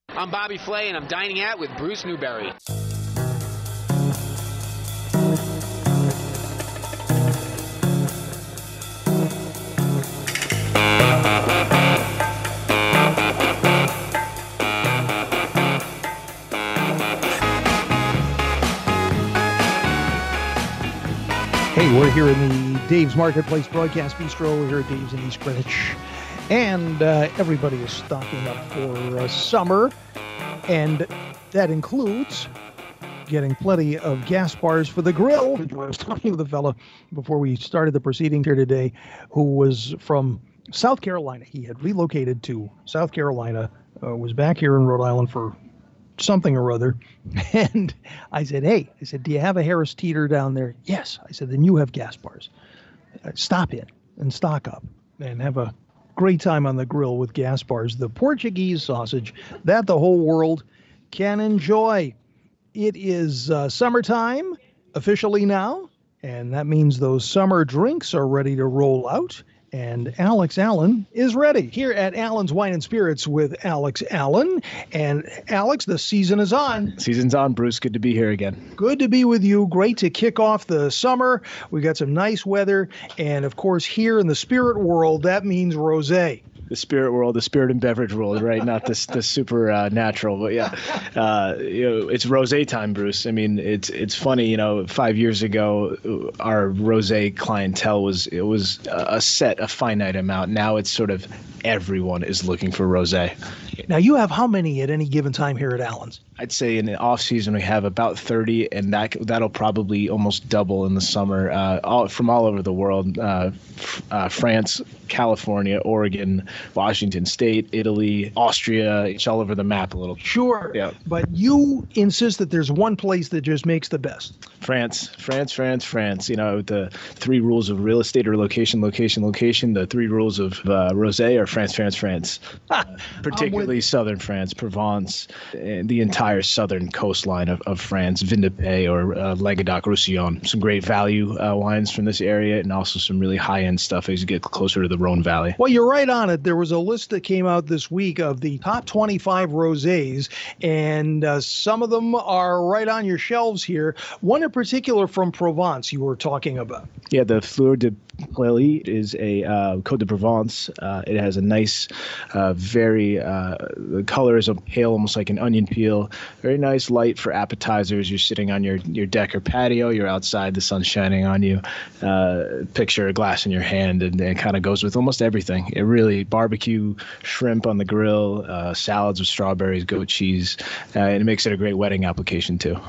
I'm Bobby Flay, and I'm dining out with Bruce Newberry. Hey, we're here in the Dave's Marketplace Broadcast Bistro. We're here at Dave's in East Greenwich. And uh, everybody is stocking up for uh, summer. And that includes getting plenty of Gaspar's for the grill. I was talking with a fella before we started the proceedings here today who was from South Carolina. He had relocated to South Carolina, uh, was back here in Rhode Island for something or other. And I said, Hey, I said, Do you have a Harris Teeter down there? Yes. I said, Then you have Gaspar's. Uh, Stop in and stock up and have a great time on the grill with Gaspar's. The Portuguese sausage that the whole world can enjoy. It is uh, summertime officially now, and that means those summer drinks are ready to roll out. And Alex Allen is ready here at Allen's Wine and Spirits with Alex Allen. And Alex, the season is on. Season's on, Bruce. Good to be here again. Good to be with you. Great to kick off the summer. We got some nice weather. And of course, here in the spirit world, that means rose. The spirit world, the spirit and beverage world, right? Not this the super uh, natural, but yeah, uh, you know, it's rosé time, Bruce. I mean, it's it's funny, you know. Five years ago, our rosé clientele was it was a set, a finite amount. Now it's sort of everyone is looking for rosé. Now, you have how many at any given time here at Allen's? I'd say in the off season we have about 30, and that that'll probably almost double in the summer. Uh, all from all over the world, uh, uh, France, California, Oregon, Washington State, Italy, Austria. It's all over the map a little. Sure. Yeah. But you insist that there's one place that just makes the best. France, France, France, France. You know the three rules of real estate or location, location, location. The three rules of uh, rosé are France, France, France. Uh, particularly southern France, Provence, and the entire southern coastline of, of France, Vin de Pays or uh, Languedoc-Roussillon. Some great value uh, wines from this area, and also some really high-end stuff as you get closer to the Rhone Valley. Well, you're right on it. There was a list that came out this week of the top 25 rosés, and uh, some of them are right on your shelves here. One in particular from Provence you were talking about. Yeah, the Fleur de Clélie is a uh, Côte de Provence. Uh, it has a nice, uh, very, uh, the color is a pale, almost like an onion peel. Very nice light for appetizers. You're sitting on your, your deck or patio, you're outside, the sun's shining on you. Uh, picture a glass in your hand, and it kind of goes with almost everything. It really, barbecue, shrimp on the grill, uh, salads with strawberries, goat cheese, and it makes it a great wedding application too.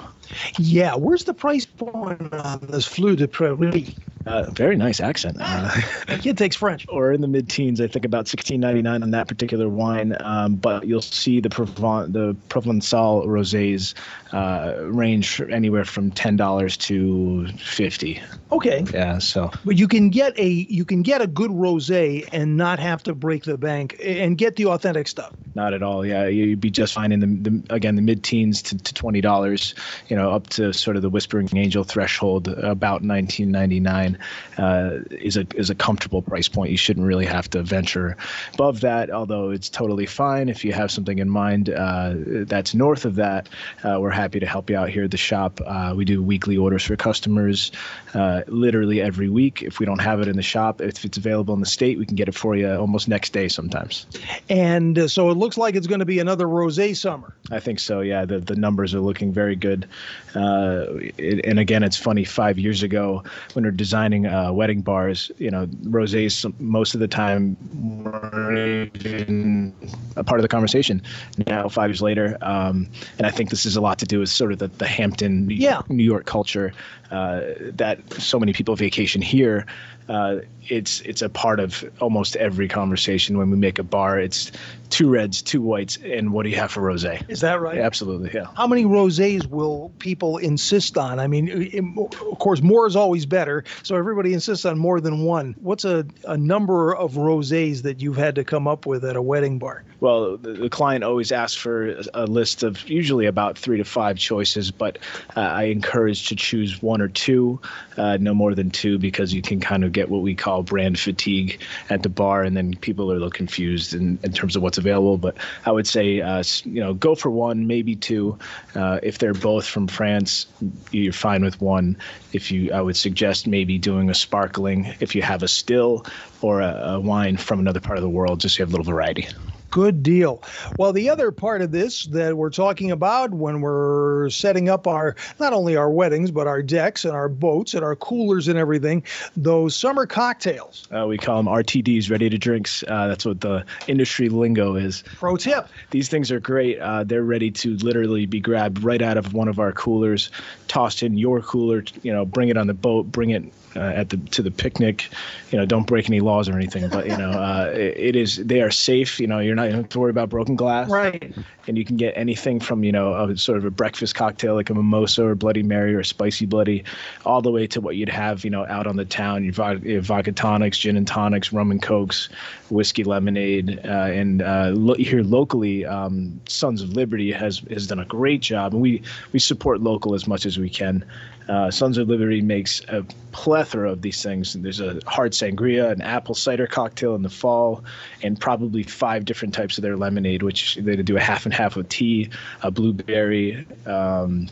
Yeah, where's the price point on this Fleur de Prairie? Uh, very nice accent. Uh, kid takes French. or in the mid-teens, I think about sixteen ninety nine on that particular wine. Um, but you'll see the Proven- the Provençal rosés uh, range anywhere from ten dollars to fifty. Okay. Yeah, so But you can get a you can get a good rosé and not have to break the bank and get the authentic stuff. not at all. Yeah, you'd be just fine in the, the again the mid-teens to, to twenty dollars. You know, up to sort of the Whispering Angel threshold, about nineteen ninety nine, uh, is a is a comfortable price point. You shouldn't really have to venture above that. Although it's totally fine if you have something in mind uh, that's north of that. Uh, we're happy to help you out here at the shop. Uh, we do weekly orders for customers, uh, literally every week. If we don't have it in the shop, if it's available in the state, we can get it for you almost next day sometimes. And uh, so it looks like it's going to be another rosé summer. I think so. Yeah, the the numbers are looking very good. Uh, it, and again, it's funny. Five years ago, when we're designing uh, wedding bars, you know, rosés most of the time weren't even a part of the conversation. Now, five years later, um, and I think this is a lot to do with sort of the, the Hampton, New Yeah. York, New York culture uh, that so many people vacation here. Uh, it's it's a part of almost every conversation when we make a bar. It's two reds, two whites, and what do you have for rosé? Is that right? Absolutely, yeah. How many rosés will people insist on? I mean, im- of course, more is always better. So everybody insists on more than one. What's a, a number of rosés that you've had to come up with at a wedding bar? Well, the, the client always asks for a, a list of usually about three to five choices, but uh, I encourage to choose one one or two, uh, no more than two, because you can kind of get what we call brand fatigue at the bar, and then people are a little confused in, in terms of what's available. But I would say, uh, you know, go for one, maybe two. Uh, if they're both from France, you're fine with one. If you, I would suggest maybe doing a sparkling if you have a still or a, a wine from another part of the world, just so you have a little variety. Good deal. Well, the other part of this that we're talking about when we're setting up our not only our weddings but our decks and our boats and our coolers and everything, those summer cocktails. Uh, we call them RTDs, ready to drinks. Uh, that's what the industry lingo is. Pro tip: These things are great. Uh, they're ready to literally be grabbed right out of one of our coolers, tossed in your cooler. You know, bring it on the boat, bring it uh, at the to the picnic. You know, don't break any laws or anything. But you know, uh, it, it is they are safe. You know, you're not you have to worry about broken glass. Right. And you can get anything from you know a sort of a breakfast cocktail like a mimosa or Bloody Mary or spicy bloody, all the way to what you'd have you know out on the town. Your vodka, your vodka tonics, gin and tonics, rum and cokes, whiskey lemonade, uh, and uh, lo- here locally, um, Sons of Liberty has has done a great job, and we we support local as much as we can. Uh, Sons of Liberty makes a plethora of these things. There's a hard sangria, an apple cider cocktail in the fall, and probably five different types of their lemonade, which they do a half and half of tea, a blueberry. Um,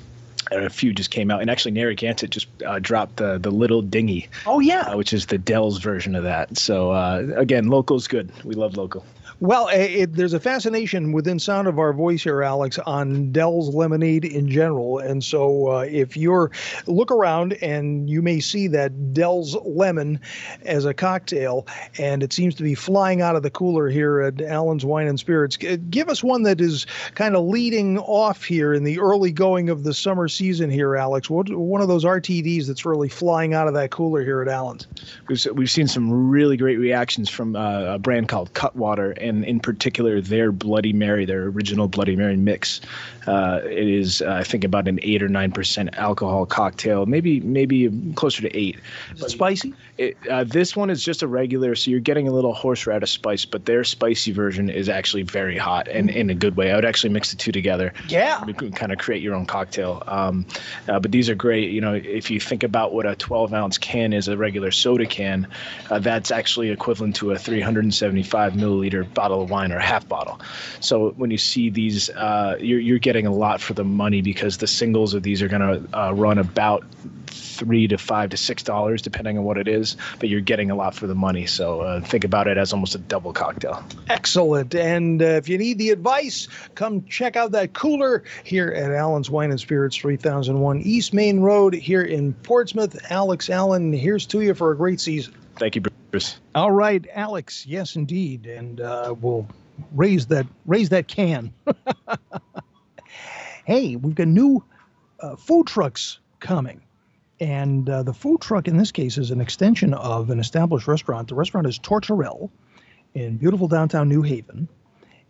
and a few just came out, and actually Narragansett just uh, dropped the the little dinghy. Oh yeah, uh, which is the Dell's version of that. So uh, again, local's good. We love local. Well, it, there's a fascination within sound of our voice here, Alex, on Dell's lemonade in general. And so, uh, if you're look around and you may see that Dell's lemon as a cocktail, and it seems to be flying out of the cooler here at Allen's Wine and Spirits. Give us one that is kind of leading off here in the early going of the summer season here, Alex. What one of those RTDs that's really flying out of that cooler here at Allen's? We've we've seen some really great reactions from uh, a brand called Cutwater and in particular their Bloody Mary, their original Bloody Mary mix. Uh, it is, uh, I think, about an eight or nine percent alcohol cocktail, maybe maybe closer to eight. Is it spicy? It, uh, this one is just a regular, so you're getting a little horseradish spice, but their spicy version is actually very hot and in a good way. I would actually mix the two together. Yeah. You can kind of create your own cocktail. Um, uh, but these are great. You know, if you think about what a 12 ounce can is, a regular soda can, uh, that's actually equivalent to a 375 milliliter bottle of wine or a half bottle. So when you see these, uh, you're, you're getting a lot for the money because the singles of these are going to uh, run about three to five to six dollars depending on what it is but you're getting a lot for the money. So uh, think about it as almost a double cocktail. Excellent. And uh, if you need the advice come check out that cooler here at allen's wine and spirits 3001 east main road here in portsmouth. Alex allen here's to you for a great season thank you bruce all right alex yes indeed and uh, we'll raise that raise that can hey we've got new uh, food trucks coming and uh, the food truck in this case is an extension of an established restaurant. The restaurant is Tourterelle in beautiful downtown New Haven.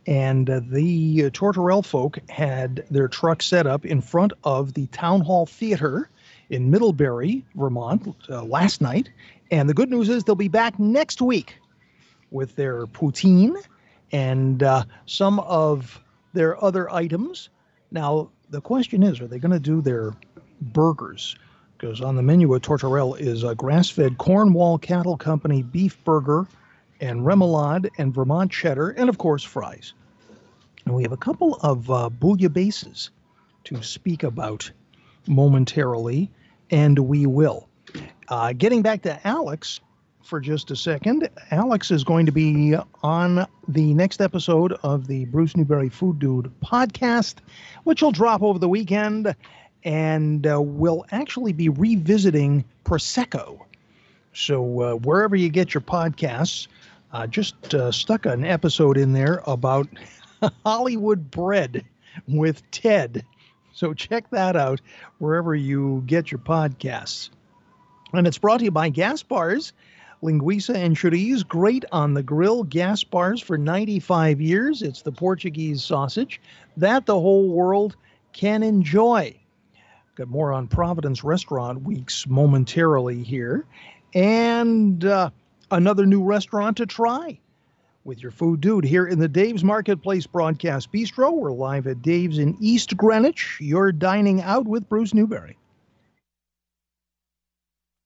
And uh, the uh, Tourterelle folk had their truck set up in front of the Town Hall Theater in Middlebury, Vermont, uh, last night. And the good news is they'll be back next week with their poutine and uh, some of their other items. Now, the question is are they going to do their burgers? because on the menu at Tourterelle is a grass-fed Cornwall Cattle Company beef burger and remoulade and Vermont cheddar, and of course fries. And we have a couple of uh, bouillabaisses to speak about momentarily, and we will. Uh, getting back to Alex for just a second, Alex is going to be on the next episode of the Bruce Newberry Food Dude podcast, which will drop over the weekend and uh, we'll actually be revisiting Prosecco. So uh, wherever you get your podcasts, uh, just uh, stuck an episode in there about Hollywood bread with Ted. So check that out wherever you get your podcasts. And it's brought to you by Gaspar's. Linguiça and chorizo, great on the grill. Gaspar's for 95 years. It's the Portuguese sausage that the whole world can enjoy. Got more on Providence Restaurant Weeks momentarily here. And uh, another new restaurant to try with your food dude here in the Dave's Marketplace Broadcast Bistro. We're live at Dave's in East Greenwich. You're dining out with Bruce Newberry.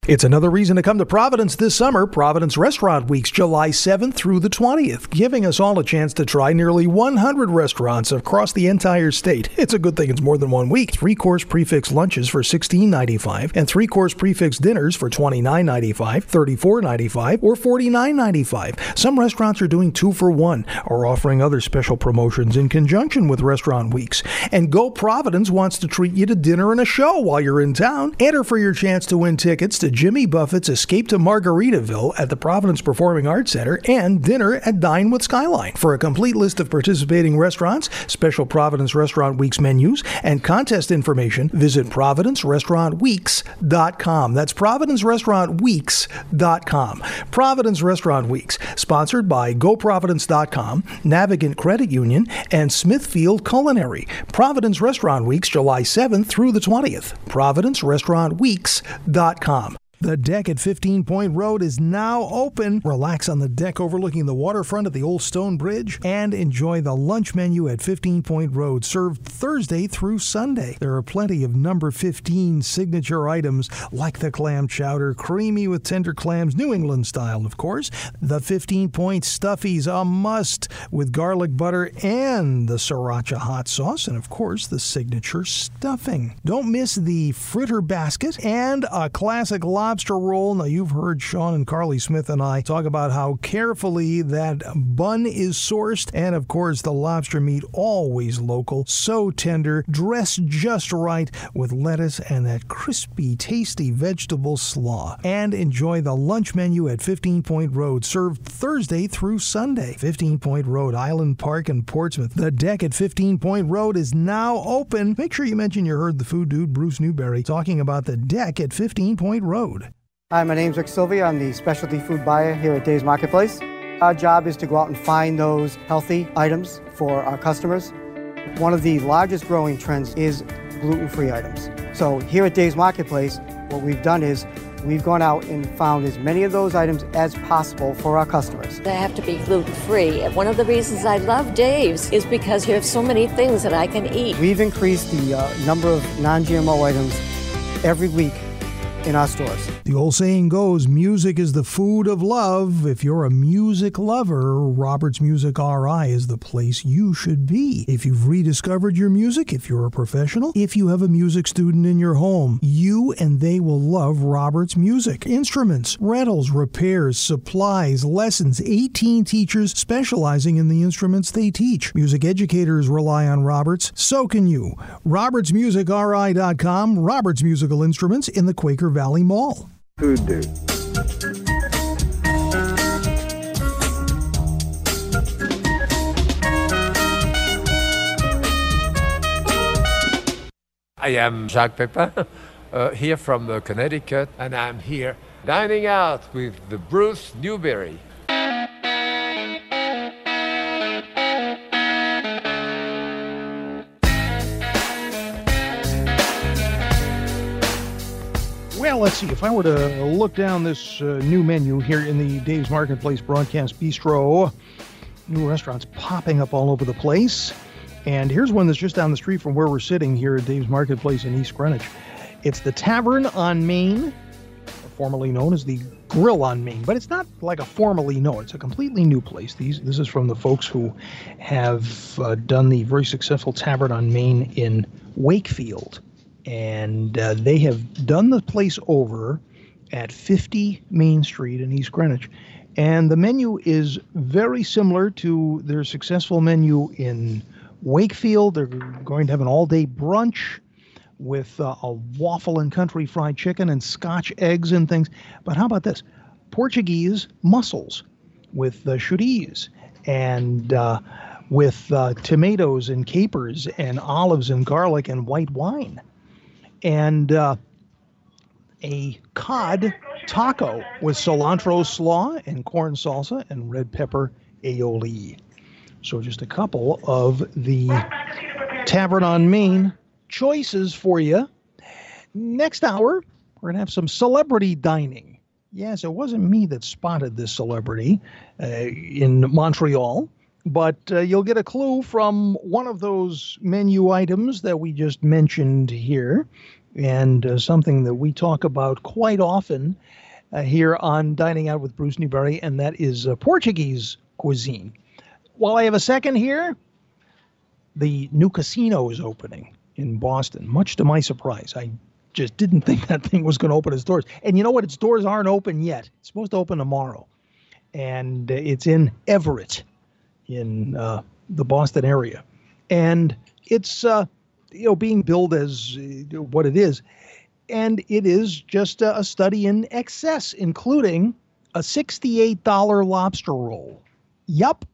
It's another reason to come to Providence this summer. Providence Restaurant Weeks, July 7th through the 20th, giving us all a chance to try nearly 100 restaurants across the entire state. It's a good thing it's more than one week. Three course prefix lunches for $16.95 and three course prefix dinners for $29.95, $34.95, or $49.95. Some restaurants are doing two for one or offering other special promotions in conjunction with Restaurant Weeks. And Go Providence wants to treat you to dinner and a show while you're in town. Enter for your chance to win tickets to Jimmy Buffett's Escape to Margaritaville at the Providence Performing Arts Center and dinner at Dine with Skyline. For a complete list of participating restaurants, special Providence Restaurant Weeks menus, and contest information, visit providencerestaurantweeks.com. That's providencerestaurantweeks.com. Providence Restaurant Weeks, sponsored by GoProvidence.com, Navigant Credit Union, and Smithfield Culinary. Providence Restaurant Weeks, July 7th through the 20th. ProvidenceRestaurantWeeks.com. The deck at 15 Point Road is now open. Relax on the deck overlooking the waterfront at the Old Stone Bridge and enjoy the lunch menu at 15 Point Road, served Thursday through Sunday. There are plenty of number 15 signature items like the clam chowder, creamy with tender clams, New England style, of course. The 15 Point Stuffies, a must with garlic butter and the sriracha hot sauce, and of course, the signature stuffing. Don't miss the fritter basket and a classic lobster lobster roll. Now, you've heard Sean and Carly Smith and I talk about how carefully that bun is sourced. And of course, the lobster meat always local, so tender, dressed just right with lettuce and that crispy, tasty vegetable slaw. And enjoy the lunch menu at 15 Point Road, served Thursday through Sunday. 15 Point Road, Island Park in Portsmouth. The deck at 15 Point Road is now open. Make sure you mention you heard the food dude, Bruce Newberry, talking about the deck at 15 Point Road. Hi, my name's Rick Sylvia. I'm the specialty food buyer here at Dave's Marketplace. Our job is to go out and find those healthy items for our customers. One of the largest growing trends is gluten-free items. So here at Dave's Marketplace, what we've done is we've gone out and found as many of those items as possible for our customers. They have to be gluten-free. One of the reasons I love Dave's is because you have so many things that I can eat. We've increased the uh, number of non-GMO items every week in our stores. The old saying goes, music is the food of love. If you're a music lover, Roberts Music RI is the place you should be. If you've rediscovered your music, if you're a professional, if you have a music student in your home, you and they will love Roberts Music. Instruments, rentals, repairs, supplies, lessons, 18 teachers specializing in the instruments they teach. Music educators rely on Roberts, so can you. RobertsMusicRI.com, Roberts Musical Instruments in the Quaker Valley Mall. Food Dude. I am Jacques Pepin, uh, here from uh, Connecticut, and I'm here dining out with the Bruce Newberry. Let's see. If I were to look down this uh, new menu here in the Dave's Marketplace Broadcast Bistro, new restaurants popping up all over the place. And here's one that's just down the street from where we're sitting here at Dave's Marketplace in East Greenwich. It's the Tavern on Main, formerly known as the Grill on Main, but it's not like a formerly known. It's a completely new place. These this is from the folks who have uh, done the very successful Tavern on Main in Wakefield and uh, they have done the place over at 50 Main Street in East Greenwich. And the menu is very similar to their successful menu in Wakefield. They're going to have an all day brunch with uh, a waffle and country fried chicken and scotch eggs and things. But how about this? Portuguese mussels with uh, chorizo and uh, with uh, tomatoes and capers and olives and garlic and white wine and uh, a cod taco with cilantro slaw and corn salsa and red pepper aioli. So just a couple of the Tavern on Main choices for you. Next hour, we're going to have some celebrity dining. Yes, it wasn't me that spotted this celebrity uh, in Montreal, but uh, you'll get a clue from one of those menu items that we just mentioned here and uh, something that we talk about quite often uh, here on Dining Out with Bruce Newberry, and that is uh, Portuguese cuisine. While I have a second here, the new casino is opening in Boston, much to my surprise. I just didn't think that thing was going to open its doors. And you know what? Its doors aren't open yet. It's supposed to open tomorrow. And uh, it's in Everett, in uh, the Boston area. And it's, uh, you know, being billed as uh, what it is. And it is just a, study in excess, including a $68 lobster roll. Yup.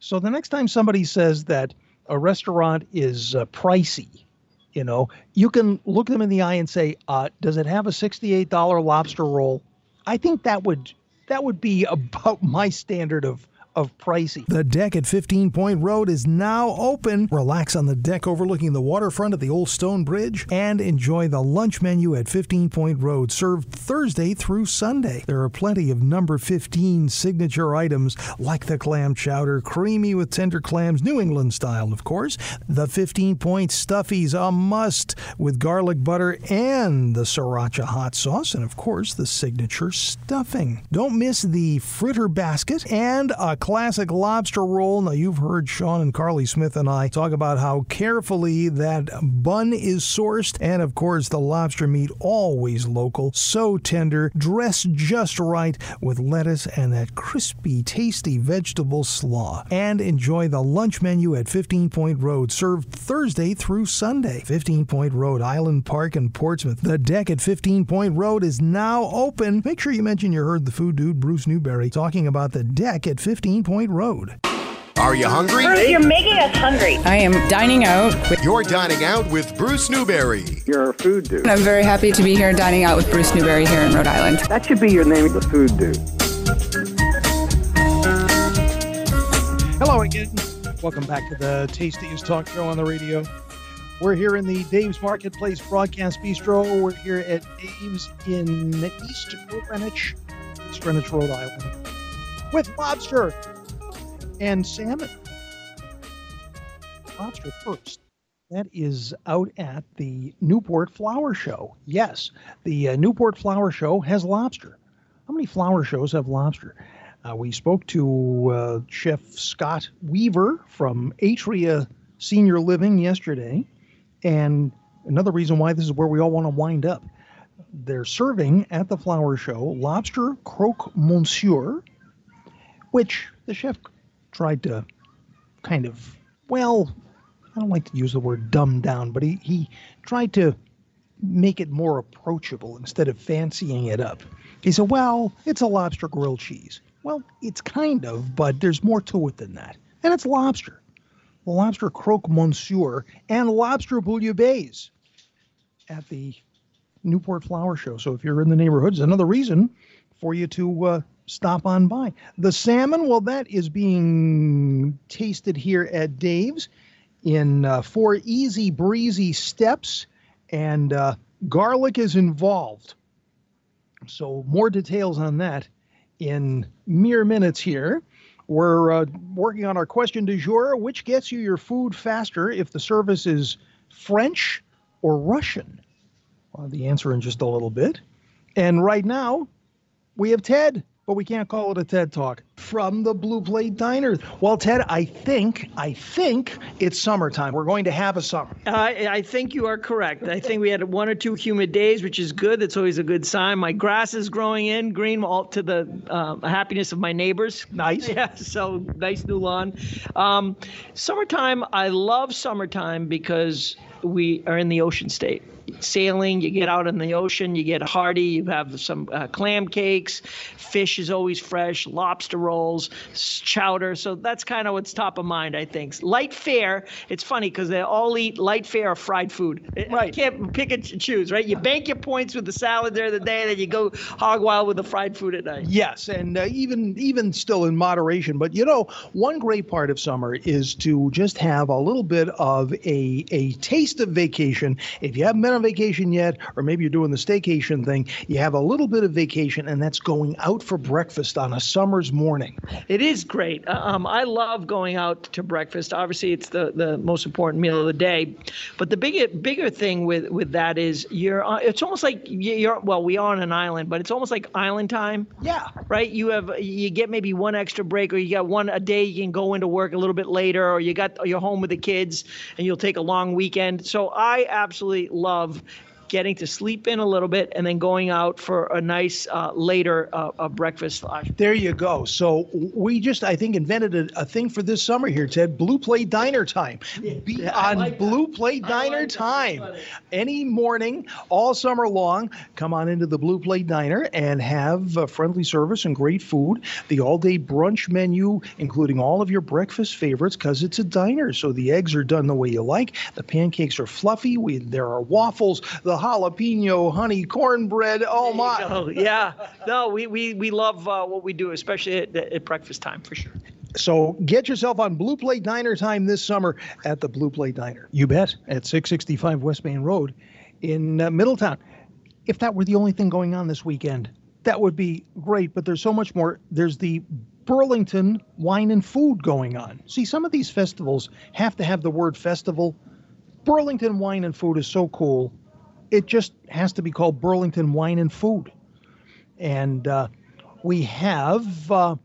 So the next time somebody says that a restaurant is uh, pricey, you know, you can look them in the eye and say, uh, "Does it have a sixty-eight dollar lobster roll?" I think that would that would be about my standard of of pricey. The deck at 15 Point Road is now open. Relax on the deck overlooking the waterfront at the Old Stone Bridge and enjoy the lunch menu at 15 Point Road, served Thursday through Sunday. There are plenty of number 15 signature items like the clam chowder, creamy with tender clams, New England style, of course. The 15 Point Stuffies, a must with garlic butter and the sriracha hot sauce, and of course, the signature stuffing. Don't miss the fritter basket and a classic lobster roll. Now, you've heard Sean and Carly Smith and I talk about how carefully that bun is sourced, and of course, the lobster meat always local, so tender, dressed just right with lettuce and that crispy, tasty vegetable slaw. And enjoy the lunch menu at 15 Point Road, served Thursday through Sunday. 15 Point Road, Island Park in Portsmouth. The deck at 15 Point Road is now open. Make sure you mention you heard the food dude, Bruce Newberry, talking about the deck at 15 Point Road. Are you hungry? Bruce, you're making us hungry. I am dining out with. You're dining out with Bruce Newberry. You're a food dude. I'm very happy to be here dining out with Bruce Newberry here in Rhode Island. That should be your name, the food dude. Hello again. Welcome back to the tastiest talk show on the radio. We're here in the Dave's Marketplace Broadcast Bistro. We're here at Dave's in East Greenwich, East Greenwich, Rhode Island, with lobster and salmon. Lobster first. That is out at the Newport Flower Show. Yes, the uh, Newport Flower Show has lobster. How many flower shows have lobster? Uh, we spoke to uh, Chef Scott Weaver from Atria Senior Living yesterday, and another reason why this is where we all want to wind up. They're serving at the flower show lobster croque monsieur, which the chef tried to kind of, well, I don't like to use the word dumb down, but he, he tried to make it more approachable instead of fancying it up. He said, well, it's a lobster grilled cheese. Well, it's kind of, but there's more to it than that. And it's lobster. Lobster croque monsieur and lobster bouillabaisse at the Newport Flower Show. So if you're in the neighborhoods, another reason for you to uh, stop on by. The salmon, well, that is being tasted here at Dave's in uh, four easy breezy steps, and uh, garlic is involved. So more details on that in mere minutes here. We're uh, working on our question du jour which gets you your food faster if the service is French or Russian? Well, the answer in just a little bit. And right now, we have Ted, but we can't call it a TED Talk from the Blue Plate Diner. Well, Ted, I think, I think it's summertime. We're going to have a summer. I, I think you are correct. I think we had one or two humid days, which is good. That's always a good sign. My grass is growing in green, all to the um, happiness of my neighbors. Nice. Yeah, so nice new lawn. Um, summertime, I love summertime because we are in the ocean state. Sailing, you get out in the ocean, you get hearty, you have some uh, clam cakes, fish is always fresh, lobster rolls, chowder. So that's kind of what's top of mind, I think. Light fare, it's funny because they all eat light fare or fried food. Right. You can't pick and choose, right? You bank your points with the salad during the day, then you go hog wild with the fried food at night. Yes, and uh, even even still in moderation. But you know, one great part of summer is to just have a little bit of a a taste of vacation. If you haven't been on on vacation yet, or maybe you're doing the staycation thing, you have a little bit of vacation, and that's going out for breakfast on a summer's morning. It is great. Uh, Um, I love going out to breakfast. Obviously, it's the, the most important meal of the day. But the bigger bigger thing with, with that is you're. on- It's almost like you're. Well, we are on an island, but it's almost like island time. Yeah. Right. You have you get maybe one extra break, or you got one a day you can go into work a little bit later, or you got you're home with the kids and you'll take a long weekend. So I absolutely love of getting to sleep in a little bit and then going out for a nice uh, later uh, breakfast. There you go. So we just, I think, invented a, a thing for this summer here, Ted. Blue Plate Diner time. Be on Blue Plate Diner time. Any morning, all summer long, come on into the Blue Plate Diner and have uh, friendly service and great food. The all day brunch menu, including all of your breakfast favorites, because it's a diner. So the eggs are done the way you like. The pancakes are fluffy. We, there are waffles, the jalapeno honey cornbread. Oh, my. Oh yeah, no, we we we love uh, what we do, especially at, at breakfast time for sure. So get yourself on Blue Plate Diner time this summer at the Blue Plate Diner. You bet, at 665 West Main Road in uh, Middletown. If that were the only thing going on this weekend, that would be great, but there's so much more. There's the Burlington Wine and Food going on. See, some of these festivals have to have the word festival. Burlington Wine and Food is so cool. It just has to be called Burlington Wine and Food. And uh, we have uh,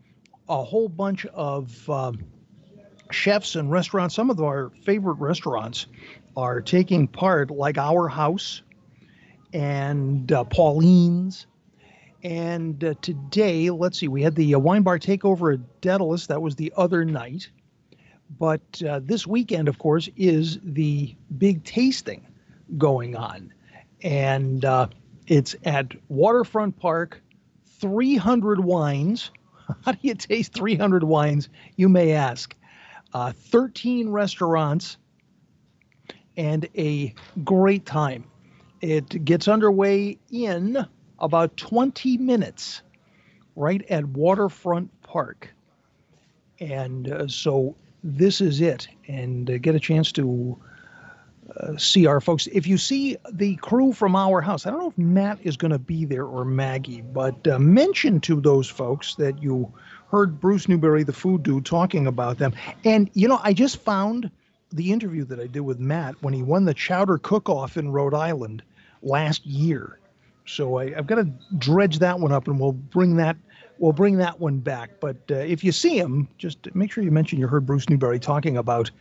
a whole bunch of um, chefs and restaurants. Some of our favorite restaurants are taking part, like Our House and uh, Pauline's. And uh, today, let's see, we had the uh, wine bar takeover at Dedalus. That was the other night. But uh, this weekend, of course, is the big tasting going on. And uh, it's at Waterfront Park, 300 wines. How do you taste 300 wines, you may ask? Uh, 13 restaurants and a great time. It gets underway in about 20 minutes right at Waterfront Park. And uh, so this is it. And uh, get a chance to see our folks. If you see the crew from our house, I don't know if Matt is going to be there or Maggie, but uh, mention to those folks that you heard Bruce Newberry, the food dude, talking about them. And, you know, I just found the interview that I did with Matt when he won the Chowder Cook Off in Rhode Island last year. So I, I've got to dredge that one up, and we'll bring that we'll bring that one back. But uh, if you see him, just make sure you mention you heard Bruce Newberry talking about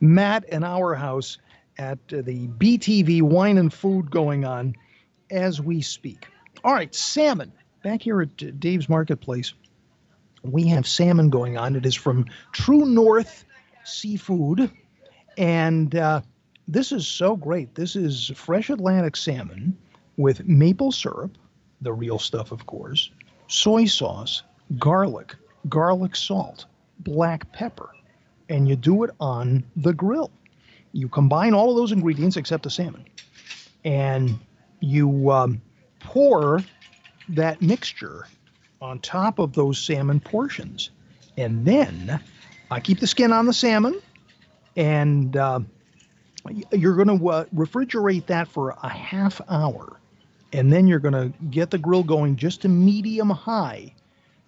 Matt and our house at uh, the BTV Wine and Food going on as we speak. All right, salmon. Back here at Dave's Marketplace, we have salmon going on. It is from True North Seafood. And uh, this is so great. This is fresh Atlantic salmon with maple syrup, the real stuff, of course, soy sauce, garlic, garlic salt, black pepper, and you do it on the grill. You combine all of those ingredients except the salmon, and you um, pour that mixture on top of those salmon portions. And then I keep the skin on the salmon, and uh, you're going to uh, refrigerate that for a half hour. And then you're going to get the grill going just to medium high.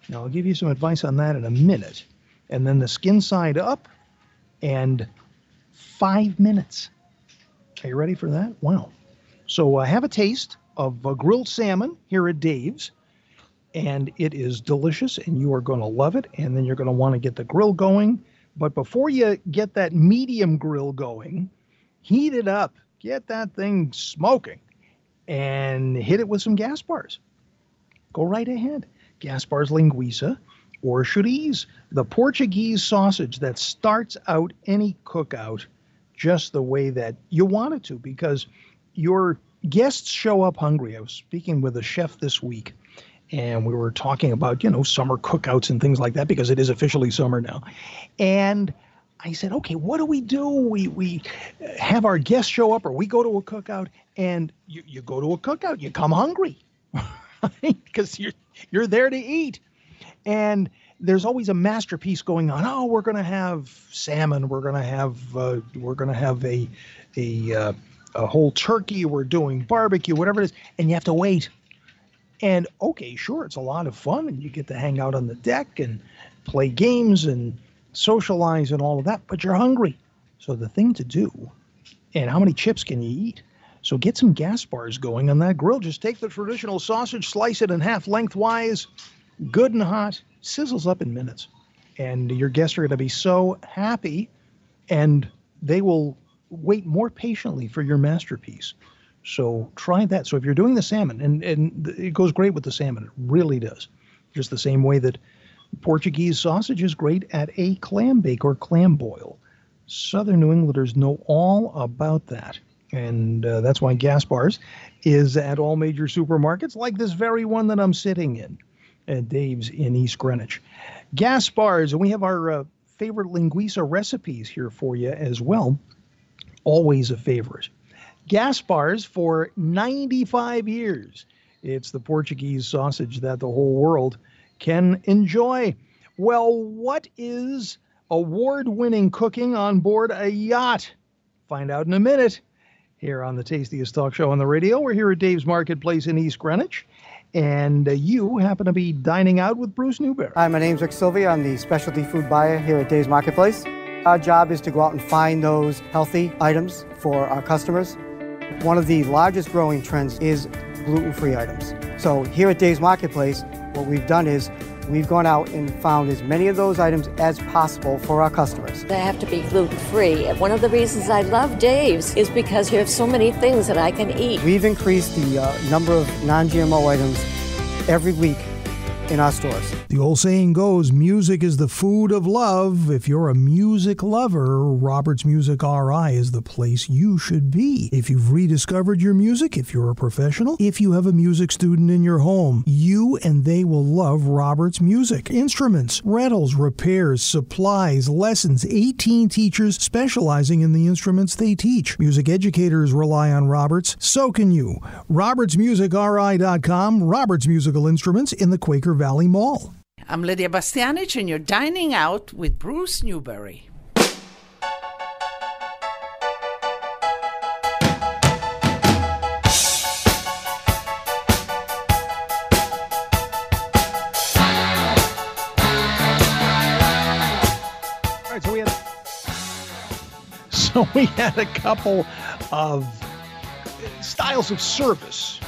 Now, I'll give you some advice on that in a minute. And then the skin side up and five minutes. Are you ready for that? Wow. So, uh, have a taste of uh, grilled salmon here at Dave's. And it is delicious, and you are going to love it. And then you're going to want to get the grill going. But before you get that medium grill going, heat it up, get that thing smoking, and hit it with some Gaspar's. Go right ahead. Gaspar's linguiça or chorizo, the Portuguese sausage that starts out any cookout just the way that you want it to because your guests show up hungry. I was speaking with a chef this week and we were talking about, you know, summer cookouts and things like that because it is officially summer now. And I said, okay, what do we do? We we have our guests show up, or we go to a cookout, and you, you go to a cookout, you come hungry, because you're you're there to eat, and there's always a masterpiece going on. Oh, we're going to have salmon. We're going to have uh, we're going to have a a uh, a whole turkey, we're doing barbecue, whatever it is, and you have to wait. And okay, sure, it's a lot of fun, and you get to hang out on the deck and play games and socialize and all of that, but you're hungry. So the thing to do, and how many chips can you eat? So get some Gaspar's going on that grill. Just take the traditional sausage, slice it in half lengthwise, good and hot, sizzles up in minutes. And your guests are going to be so happy and they will wait more patiently for your masterpiece. So try that. So if you're doing the salmon, and, and it goes great with the salmon, it really does. Just the same way that Portuguese sausage is great at a clam bake or clam boil. Southern New Englanders know all about that. And uh, that's why Gaspar's is at all major supermarkets, like this very one that I'm sitting in Dave's in East Greenwich. Gaspar's, and we have our uh, favorite linguiça recipes here for you as well. Always a favorite. Gaspar's for 95 years. It's the Portuguese sausage that the whole world can enjoy. Well, what is award winning cooking on board a yacht? Find out in a minute here on the Tastiest Talk Show on the radio. We're here at Dave's Marketplace in East Greenwich. And uh, you happen to be dining out with Bruce Newberry. Hi, my name's Rick Sylvia. I'm the specialty food buyer here at Dave's Marketplace. Our job is to go out and find those healthy items for our customers. One of the largest growing trends is gluten-free items. So here at Dave's Marketplace, what we've done is we've gone out and found as many of those items as possible for our customers. They have to be gluten free. One of the reasons I love Dave's is because you have so many things that I can eat. We've increased the uh, number of non GMO items every week in our stores. The old saying goes, music is the food of love. If you're a music lover, Roberts Music RI is the place you should be. If you've rediscovered your music, if you're a professional, if you have a music student in your home, you and they will love Roberts Music. Instruments, rentals, repairs, supplies, lessons, 18 teachers specializing in the instruments they teach. Music educators rely on Roberts, so can you. RobertsMusicRI.com, Roberts Musical Instruments in the Quaker Valley Mall. I'm Lidia Bastianich, and you're dining out with Bruce Newberry. All right, so we had so we had a couple of uh, styles of service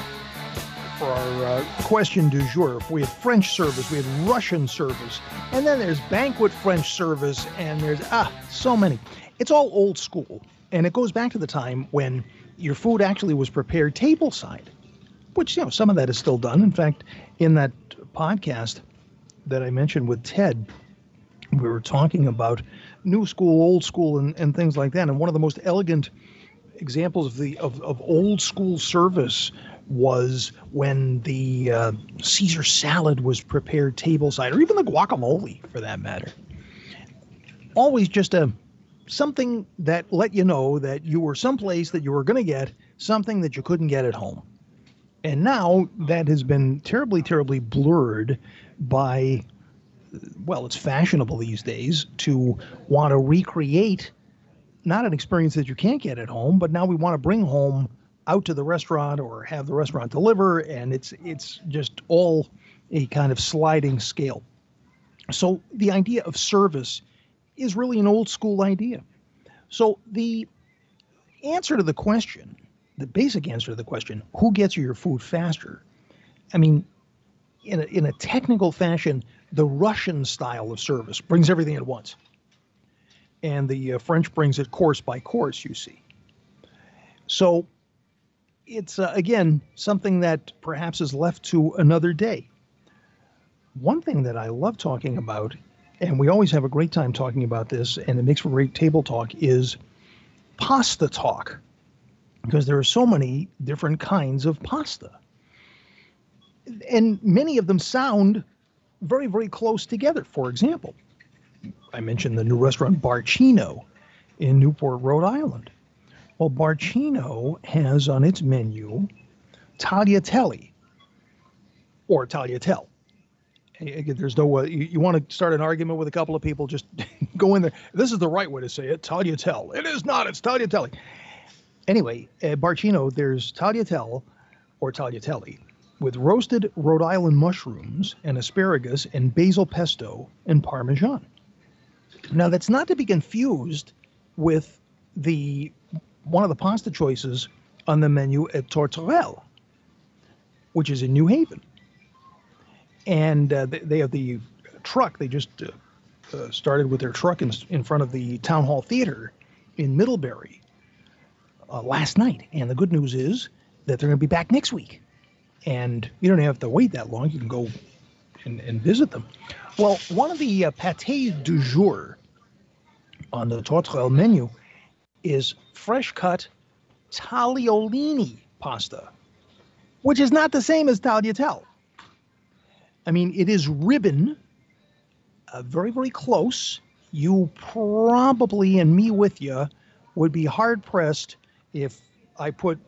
for our uh, question du jour. We had French service, we had Russian service, and then there's banquet French service, and there's ah so many. It's all old school, and it goes back to the time when your food actually was prepared tableside, which you know some of that is still done. In fact, in that podcast that I mentioned with Ted, we were talking about new school, old school, and, and things like that. And one of the most elegant examples of the of, of old school service was when the uh, Caesar salad was prepared tableside, or even the guacamole for that matter. Always just a something that let you know that you were someplace that you were going to get something that you couldn't get at home. And now that has been terribly, terribly blurred by, well, it's fashionable these days to want to recreate not an experience that you can't get at home, but now we want to bring home out to the restaurant or have the restaurant deliver, and it's it's just all a kind of sliding scale. So the idea of service is really an old school idea. So the answer to the question, the basic answer to the question, who gets you your food faster? I mean, in a, in a technical fashion, the Russian style of service brings everything at once. And the uh, French brings it course by course, you see. So it's, uh, again, something that perhaps is left to another day. One thing that I love talking about, and we always have a great time talking about this, and it makes for great table talk, is pasta talk. Because there are so many different kinds of pasta. And many of them sound very, very close together. For example, I mentioned the new restaurant Bar Cino in Newport, Rhode Island. Well, Bar Cino has on its menu tagliatelle or tagliatelle. There's no way you, you want to start an argument with a couple of people, just go in there. This is the right way to say it, tagliatelle. It is not, it's tagliatelle. anyway, at Bar Cino, there's tagliatelle or tagliatelle with roasted Rhode Island mushrooms and asparagus and basil pesto and parmesan. Now, that's not to be confused with the one of the pasta choices on the menu at Tourterelle, which is in New Haven. And uh, they, they have the truck. They just uh, uh, started with their truck in, in front of the Town Hall Theater in Middlebury uh, last night. And the good news is that they're going to be back next week. And you don't have to wait that long. You can go and, and visit them. Well, one of the uh, pâtés du jour on the Tourterelle menu is fresh cut tagliolini pasta, which is not the same as tagliatelle. I mean, it is ribbon, uh, very, very close. You probably, and me with you, would be hard pressed if I put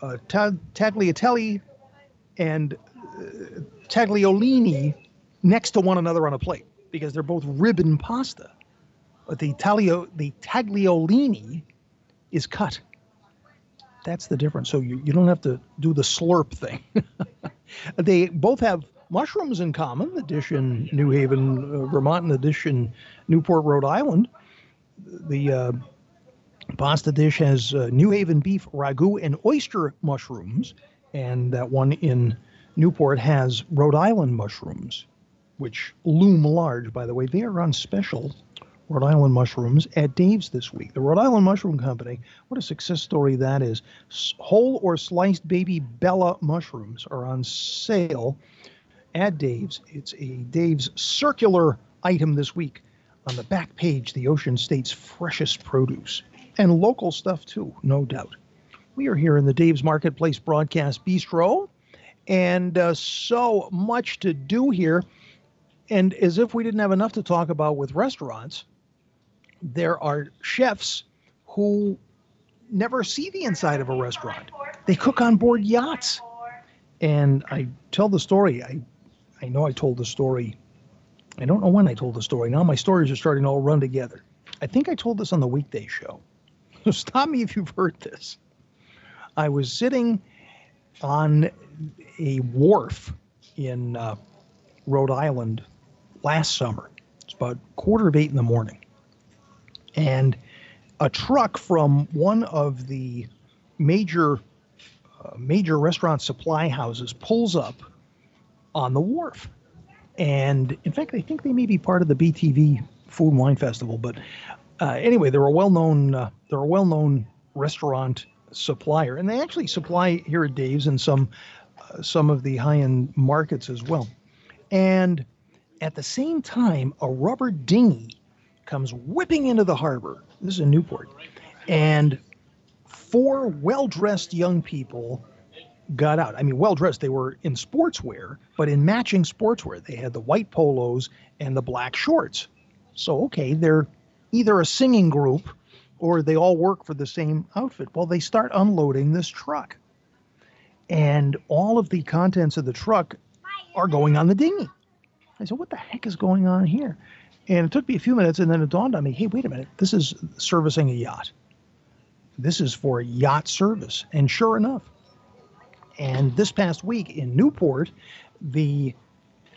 uh, tagliatelle and uh, tagliolini next to one another on a plate because they're both ribbon pasta. But the taglio, the tagliolini is cut. That's the difference. So you, you don't have to do the slurp thing. they both have mushrooms in common. The dish in New Haven, uh, Vermont, and the dish in Newport, Rhode Island. The uh, pasta dish has uh, New Haven beef ragu and oyster mushrooms, and that one in Newport has Rhode Island mushrooms, which loom large. By the way, they are on special Rhode Island mushrooms at Dave's this week. The Rhode Island Mushroom Company, what a success story that is. Whole or sliced baby Bella mushrooms are on sale at Dave's. It's a Dave's circular item this week. On the back page, the Ocean State's freshest produce. And local stuff too, no doubt. We are here in the Dave's Marketplace Broadcast Bistro, and uh, so much to do here. And as if we didn't have enough to talk about with restaurants, there are chefs who never see the inside of a restaurant. They cook on board yachts. And I tell the story. I, I know I told the story. I don't know when I told the story. Now my stories are starting to all run together. I think I told this on the weekday show. So Stop me if you've heard this. I was sitting on a wharf in uh, Rhode Island last summer. It's about quarter of eight in the morning and a truck from one of the major uh, major restaurant supply houses pulls up on the wharf. And in fact, I think they may be part of the BTV Food and Wine Festival. But uh, anyway, they're a well-known uh, they're a well-known restaurant supplier, and they actually supply here at Dave's and some uh, some of the high-end markets as well. And at the same time, a rubber dinghy comes whipping into the harbor. This is in Newport. And four well dressed young people got out. I mean, well dressed. They were in sportswear, but in matching sportswear. They had the white polos and the black shorts. So, okay, they're either a singing group or they all work for the same outfit. Well, they start unloading this truck. And all of the contents of the truck are going on the dinghy. I said, what the heck is going on here? And it took me a few minutes, and then it dawned on me hey, wait a minute, this is servicing a yacht. This is for yacht service. And sure enough, and this past week in Newport, the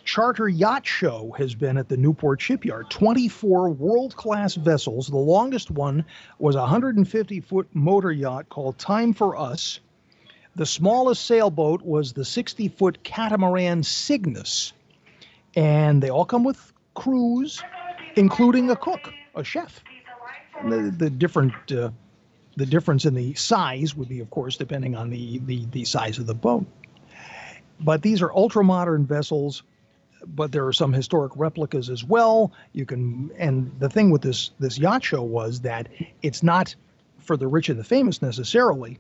charter yacht show has been at the Newport shipyard. 24 world class vessels. The longest one was a 150 foot motor yacht called Time for Us. The smallest sailboat was the 60 foot catamaran Cygnus. And they all come with crews including a cook, a chef. The, the different uh, the difference in the size would be, of course, depending on the, the, the size of the boat. But these are ultra modern vessels, but there are some historic replicas as well. You can, and the thing with this this yacht show was that it's not for the rich and the famous necessarily.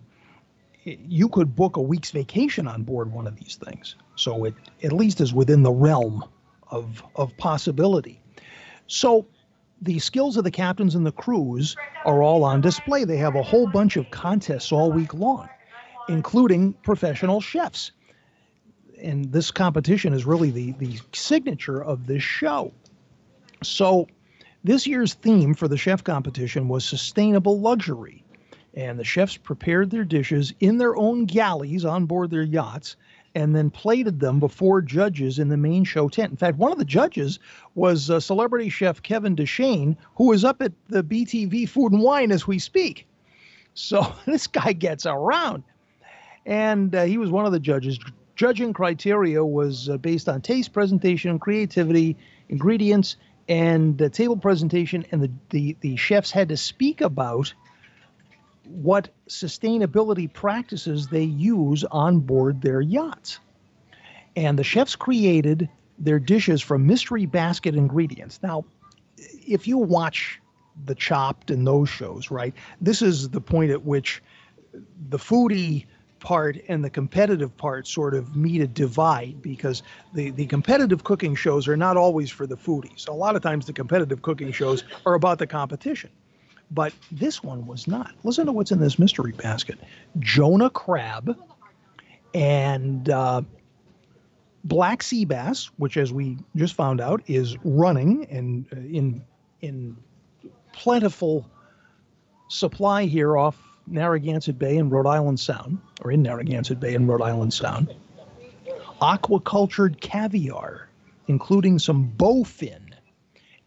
You could book a week's vacation on board one of these things, so it at least is within the realm of of possibility. So the skills of the captains and the crews are all on display. They have a whole bunch of contests all week long, including professional chefs. And this competition is really the, the signature of this show. So, this year's theme for the chef competition was sustainable luxury. And the chefs prepared their dishes in their own galleys on board their yachts and then plated them before judges in the main show tent. In fact, one of the judges was uh, celebrity chef Kevin Deshane, who is up at the BTV Food and Wine as we speak. So this guy gets around. And uh, he was one of the judges. Judging criteria was uh, based on taste, presentation, creativity, ingredients, and table presentation. And the, the, the chefs had to speak about what sustainability practices they use on board their yachts. And the chefs created their dishes from mystery basket ingredients. Now, if you watch the Chopped and those shows, right, this is the point at which the foodie part and the competitive part sort of meet a divide because the, the competitive cooking shows are not always for the foodies. A lot of times the competitive cooking shows are about the competition. But this one was not. Listen to what's in this mystery basket Jonah crab and uh, black sea bass, which, as we just found out, is running and uh, in, in plentiful supply here off Narragansett Bay and Rhode Island Sound, or in Narragansett Bay and Rhode Island Sound. Aquacultured caviar, including some bowfin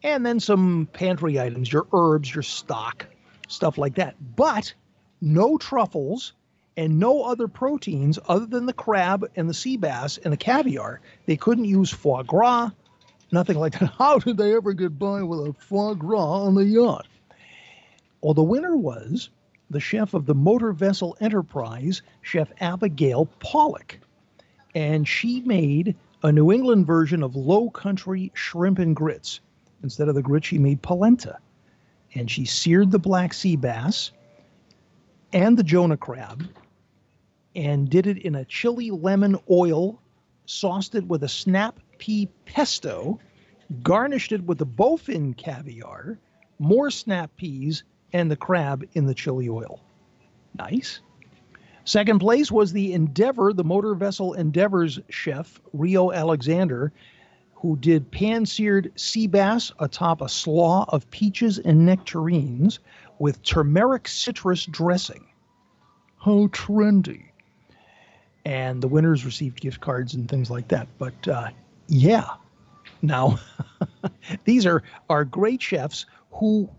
and then some pantry items, your herbs, your stock, stuff like that. But no truffles and no other proteins other than the crab and the sea bass and the caviar. They couldn't use foie gras, nothing like that. How did they ever get by with a foie gras on the yacht? Well, the winner was the chef of the Motor Vessel Enterprise, Chef Abigail Pollock. And she made a New England version of low country shrimp and grits. Instead of the grits, she made polenta. And she seared the black sea bass and the Jonah crab and did it in a chili lemon oil, sauced it with a snap pea pesto, garnished it with the bowfin caviar, more snap peas, and the crab in the chili oil. Nice. Second place was the Endeavor, the motor vessel Endeavor's chef, Rio Alexander, who did pan seared sea bass atop a slaw of peaches and nectarines with turmeric citrus dressing. How trendy. And the winners received gift cards and things like that. But uh, yeah, now these are, are great chefs who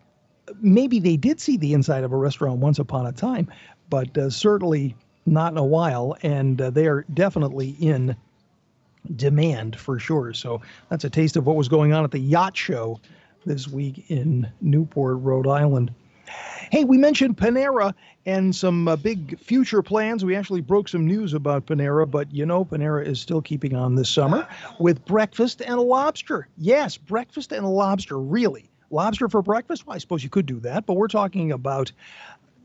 maybe they did see the inside of a restaurant once upon a time, but uh, certainly not in a while. And uh, they are definitely in demand for sure. So that's a taste of what was going on at the yacht show this week in Newport, Rhode Island. Hey, we mentioned Panera and some uh, big future plans. We actually broke some news about Panera, but you know, Panera is still keeping on this summer with breakfast and lobster. Yes, breakfast and lobster, really. Lobster for breakfast? Well, I suppose you could do that, but we're talking about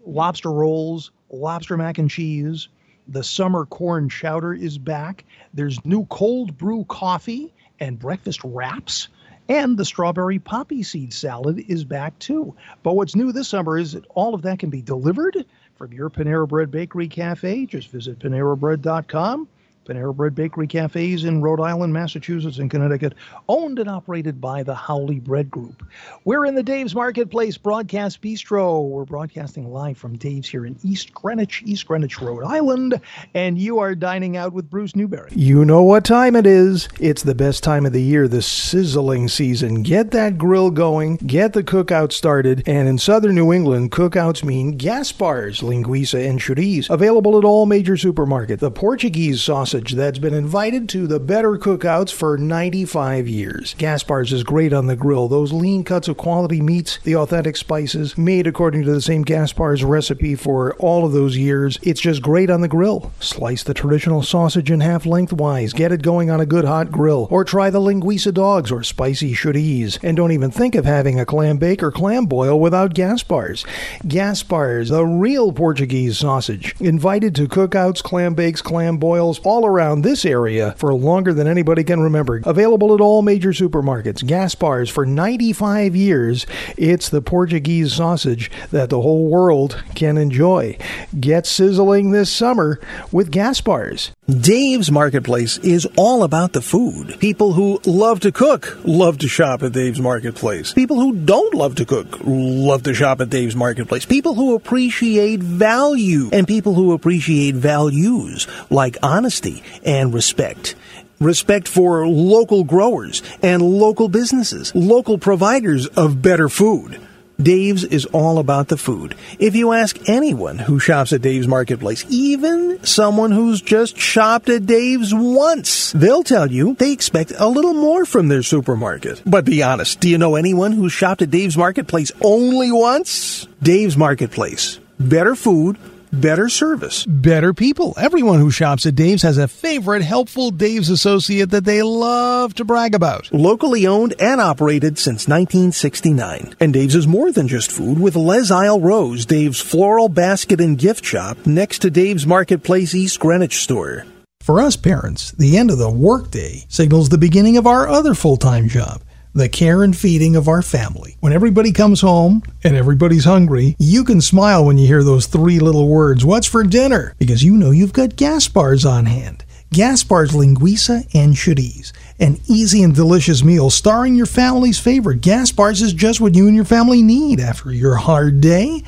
lobster rolls, lobster mac and cheese. The summer corn chowder is back. There's new cold brew coffee and breakfast wraps. And the strawberry poppy seed salad is back too. But what's new this summer is that all of that can be delivered from your Panera Bread Bakery Cafe. Just visit panerabread.com Panera Bread Bakery Cafes in Rhode Island, Massachusetts, and Connecticut, owned and operated by the Howley Bread Group. We're in the Dave's Marketplace Broadcast Bistro. We're broadcasting live from Dave's here in East Greenwich, East Greenwich, Rhode Island, and you are dining out with Bruce Newberry. You know what time it is. It's the best time of the year, the sizzling season. Get that grill going, get the cookout started, and in southern New England, cookouts mean Gaspar's, linguiça, and chorizo, available at all major supermarkets. The Portuguese sauce sausage that's been invited to the better cookouts for 95 years. Gaspar's is great on the grill. Those lean cuts of quality meats, the authentic spices, made according to the same Gaspar's recipe for all of those years. It's just great on the grill. Slice the traditional sausage in half lengthwise, get it going on a good hot grill, or try the linguiça dogs or spicy chorizo. And don't even think of having a clam bake or clam boil without Gaspar's. Gaspar's, the real Portuguese sausage. Invited to cookouts, clam bakes, clam boils, all all around this area for longer than anybody can remember. Available at all major supermarkets. Gaspar's for 95 years. It's the Portuguese sausage that the whole world can enjoy. Get sizzling this summer with Gaspar's. Dave's Marketplace is all about the food. People who love to cook love to shop at Dave's Marketplace. People who don't love to cook love to shop at Dave's Marketplace. People who appreciate value and people who appreciate values like honesty and respect respect for local growers and local businesses, local providers of better food. Dave's is all about the food. If you ask anyone who shops at Dave's Marketplace, even someone who's just shopped at Dave's once, they'll tell you they expect a little more from their supermarket. But be honest, do you know anyone who shopped at Dave's Marketplace only once? Dave's Marketplace. Better food, better service, better people. Everyone who shops at Dave's has a favorite helpful Dave's associate that they love to brag about. Locally owned and operated since 1969. And Dave's is more than just food with Les Isle Rose, Dave's floral basket and gift shop next to Dave's Marketplace East Greenwich store. For us parents, the end of the workday signals the beginning of our other full-time job the care and feeding of our family. When everybody comes home and everybody's hungry, you can smile when you hear those three little words, What's for dinner? Because you know you've got Gaspar's on hand. Gaspar's Linguiça and Chorizo, an easy and delicious meal starring your family's favorite. Gaspar's is just what you and your family need after your hard day.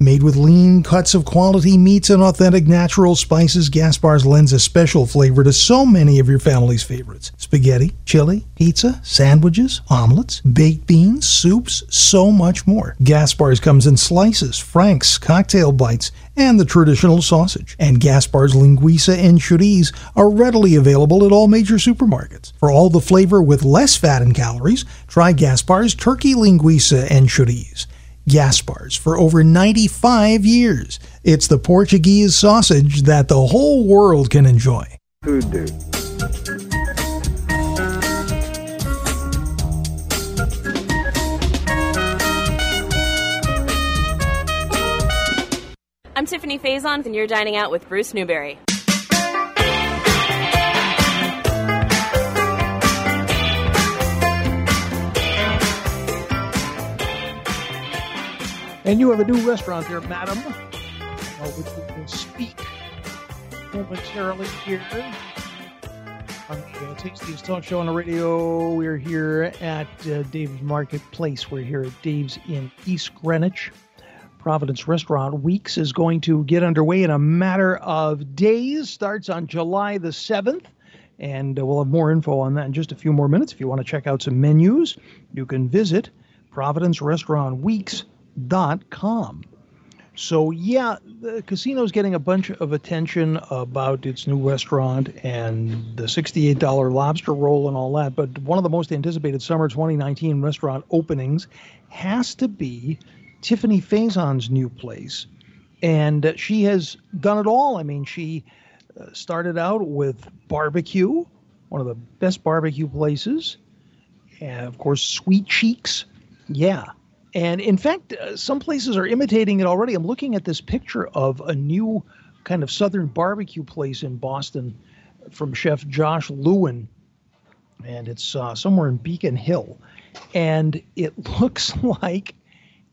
Made with lean cuts of quality meats and authentic natural spices, Gaspar's lends a special flavor to so many of your family's favorites spaghetti, chili, pizza, sandwiches, omelets, baked beans, soups, so much more. Gaspar's comes in slices, franks, cocktail bites, and the traditional sausage. And Gaspar's Linguiça and Chorizo are readily available at all major supermarkets. For all the flavor with less fat and calories, try Gaspar's Turkey Linguiça and Chorizo. Gaspar's for over 95 years. It's the Portuguese sausage that the whole world can enjoy. Food do. I'm Tiffani Faison, and you're dining out with Bruce Newberry. And you have a new restaurant there, madam, uh, which we will speak momentarily here on the uh, Tastiest Talk Show on the radio. We're here at uh, Dave's Marketplace. We're here at Dave's in East Greenwich. Providence Restaurant Weeks is going to get underway in a matter of days. Starts on July the 7th. And uh, we'll have more info on that in just a few more minutes. If you want to check out some menus, you can visit Providence Restaurant Weeks com. So yeah, the casino's getting a bunch of attention about its new restaurant and the $68 lobster roll and all that. But one of the most anticipated summer 2019 restaurant openings has to be Tiffani Faison's new place. And she has done it all. I mean, she uh, started out with barbecue, one of the best barbecue places. And of course, Sweet Cheeks. Yeah, and in fact, uh, some places are imitating it already. I'm looking at this picture of a new kind of southern barbecue place in Boston from chef Josh Lewin, and it's uh, somewhere in Beacon Hill, and it looks like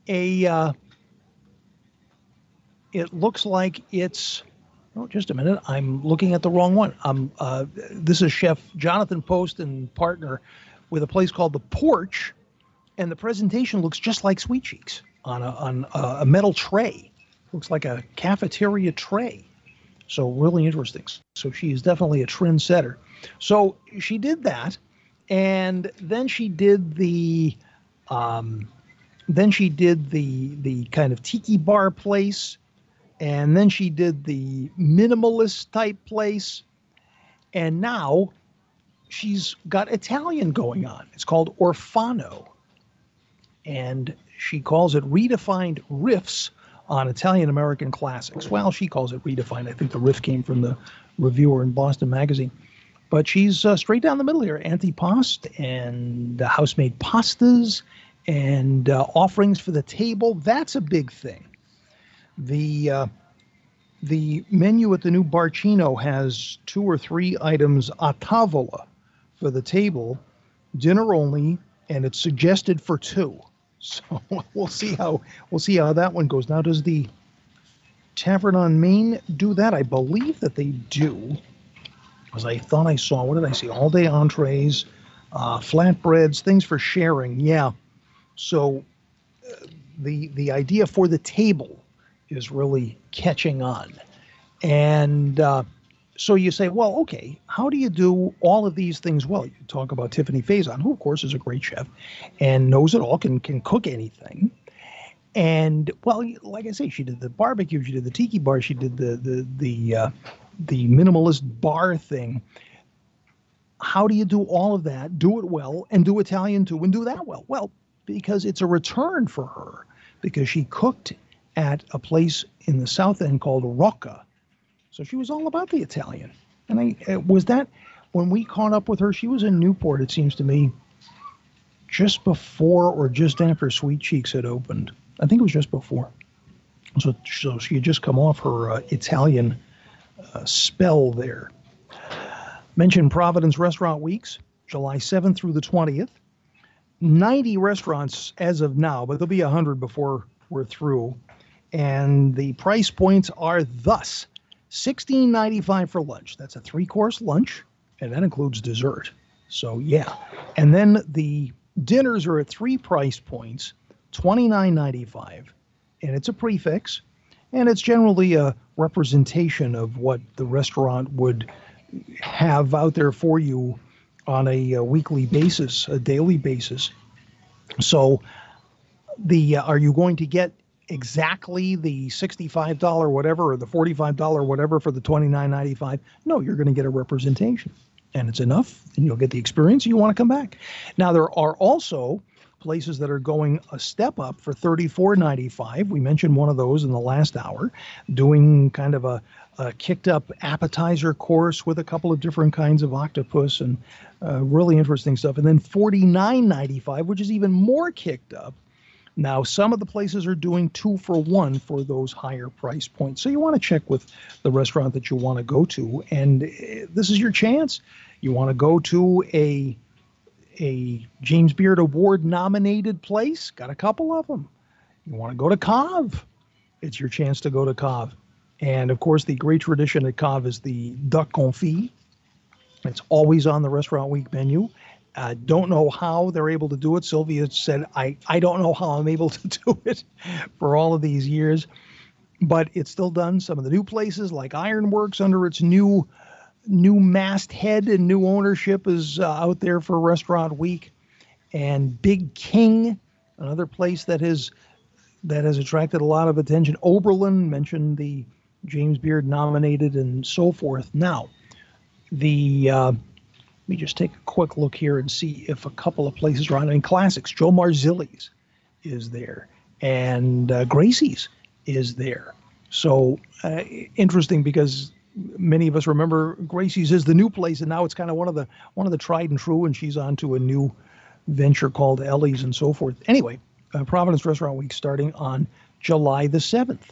a. Uh, it looks like it's. Oh, just a minute. I'm looking at the wrong one. Um, uh, this is Chef Jonathan Post and partner with a place called the Porch and the presentation looks just like Sweet Cheeks on a, on a metal tray. Looks like a cafeteria tray. So really interesting. So she is definitely a trendsetter. So she did that, and then she did the, um, then she did the the kind of tiki bar place, and then she did the minimalist type place, and now she's got Italian going on. It's called Orfano and she calls it redefined riffs on Italian American classics. Well, she calls it redefined. I think the riff came from the reviewer in Boston Magazine. But she's uh, straight down the middle here antipasto and uh, house made pastas and uh, offerings for the table. That's a big thing. The uh, the menu at the new Bar Cino has two or three items a tavola for the table, dinner only, and it's suggested for two. So we'll see how we'll see how that one goes. Now, does the Tavern on Main do that? I believe that they do. because I thought I saw, what did I see? All day entrees, uh, flatbreads, things for sharing. Yeah. So uh, the the idea for the table is really catching on, and uh, so you say, well, okay, how do you do all of these things well? You talk about Tiffani Faison, who of course is a great chef and knows it all, can can cook anything. And well, like I say, she did the barbecue, she did the tiki bar, she did the the the uh, the minimalist bar thing. How do you do all of that, do it well, and do Italian too, and do that well? Well, because it's a return for her, because she cooked at a place in the South End called Rocca, so she was all about the Italian. And I was that when we caught up with her, she was in Newport, it seems to me, just before or just after Sweet Cheeks had opened. I think it was just before. So, so she had just come off her uh, Italian uh, spell there. Mentioned Providence Restaurant Weeks, July 7th through the 20th. 90 restaurants as of now, but there'll be 100 before we're through. And the price points are thus Sixteen ninety five for lunch. That's a three course lunch, and that includes dessert. So yeah, and then the dinners are at three price points, twenty nine ninety five, and it's a prefix, and it's generally a representation of what the restaurant would have out there for you on a, a weekly basis, a daily basis. So the uh, are you going to get exactly the $65 whatever or the $45 whatever for the $29.95. No, you're going to get a representation. And it's enough, and you'll get the experience, you want to come back. Now, there are also places that are going a step up for $34.95. We mentioned one of those in the last hour, doing kind of a, a kicked up appetizer course with a couple of different kinds of octopus and uh, really interesting stuff. And then $49.95, which is even more kicked up now, some of the places are doing two for one for those higher price points. So you want to check with the restaurant that you want to go to, and eh, this is your chance. You want to go to a a James Beard Award nominated place? Got a couple of them. You want to go to CAV? It's your chance to go to CAV. And of course, the great tradition at CAV is the duck confit. It's always on the restaurant week menu. Uh, don't know how they're able to do it. Sylvia said, I, I don't know how I'm able to do it for all of these years, but it's still done. Some of the new places like Ironworks under its new new masthead and new ownership is uh, out there for Restaurant Week. And Big King, another place that has that has attracted a lot of attention. Oberlin mentioned the James Beard nominated and so forth. Now, the uh, let me just take a quick look here and see if a couple of places are on. In classics, Joe Marzilli's is there, and uh, Gracie's is there. So uh, interesting because many of us remember Gracie's is the new place, and now it's kind of one of the one of the tried and true, and she's on to a new venture called Ellie's and so forth. Anyway, uh, Providence Restaurant Week starting on July the seventh.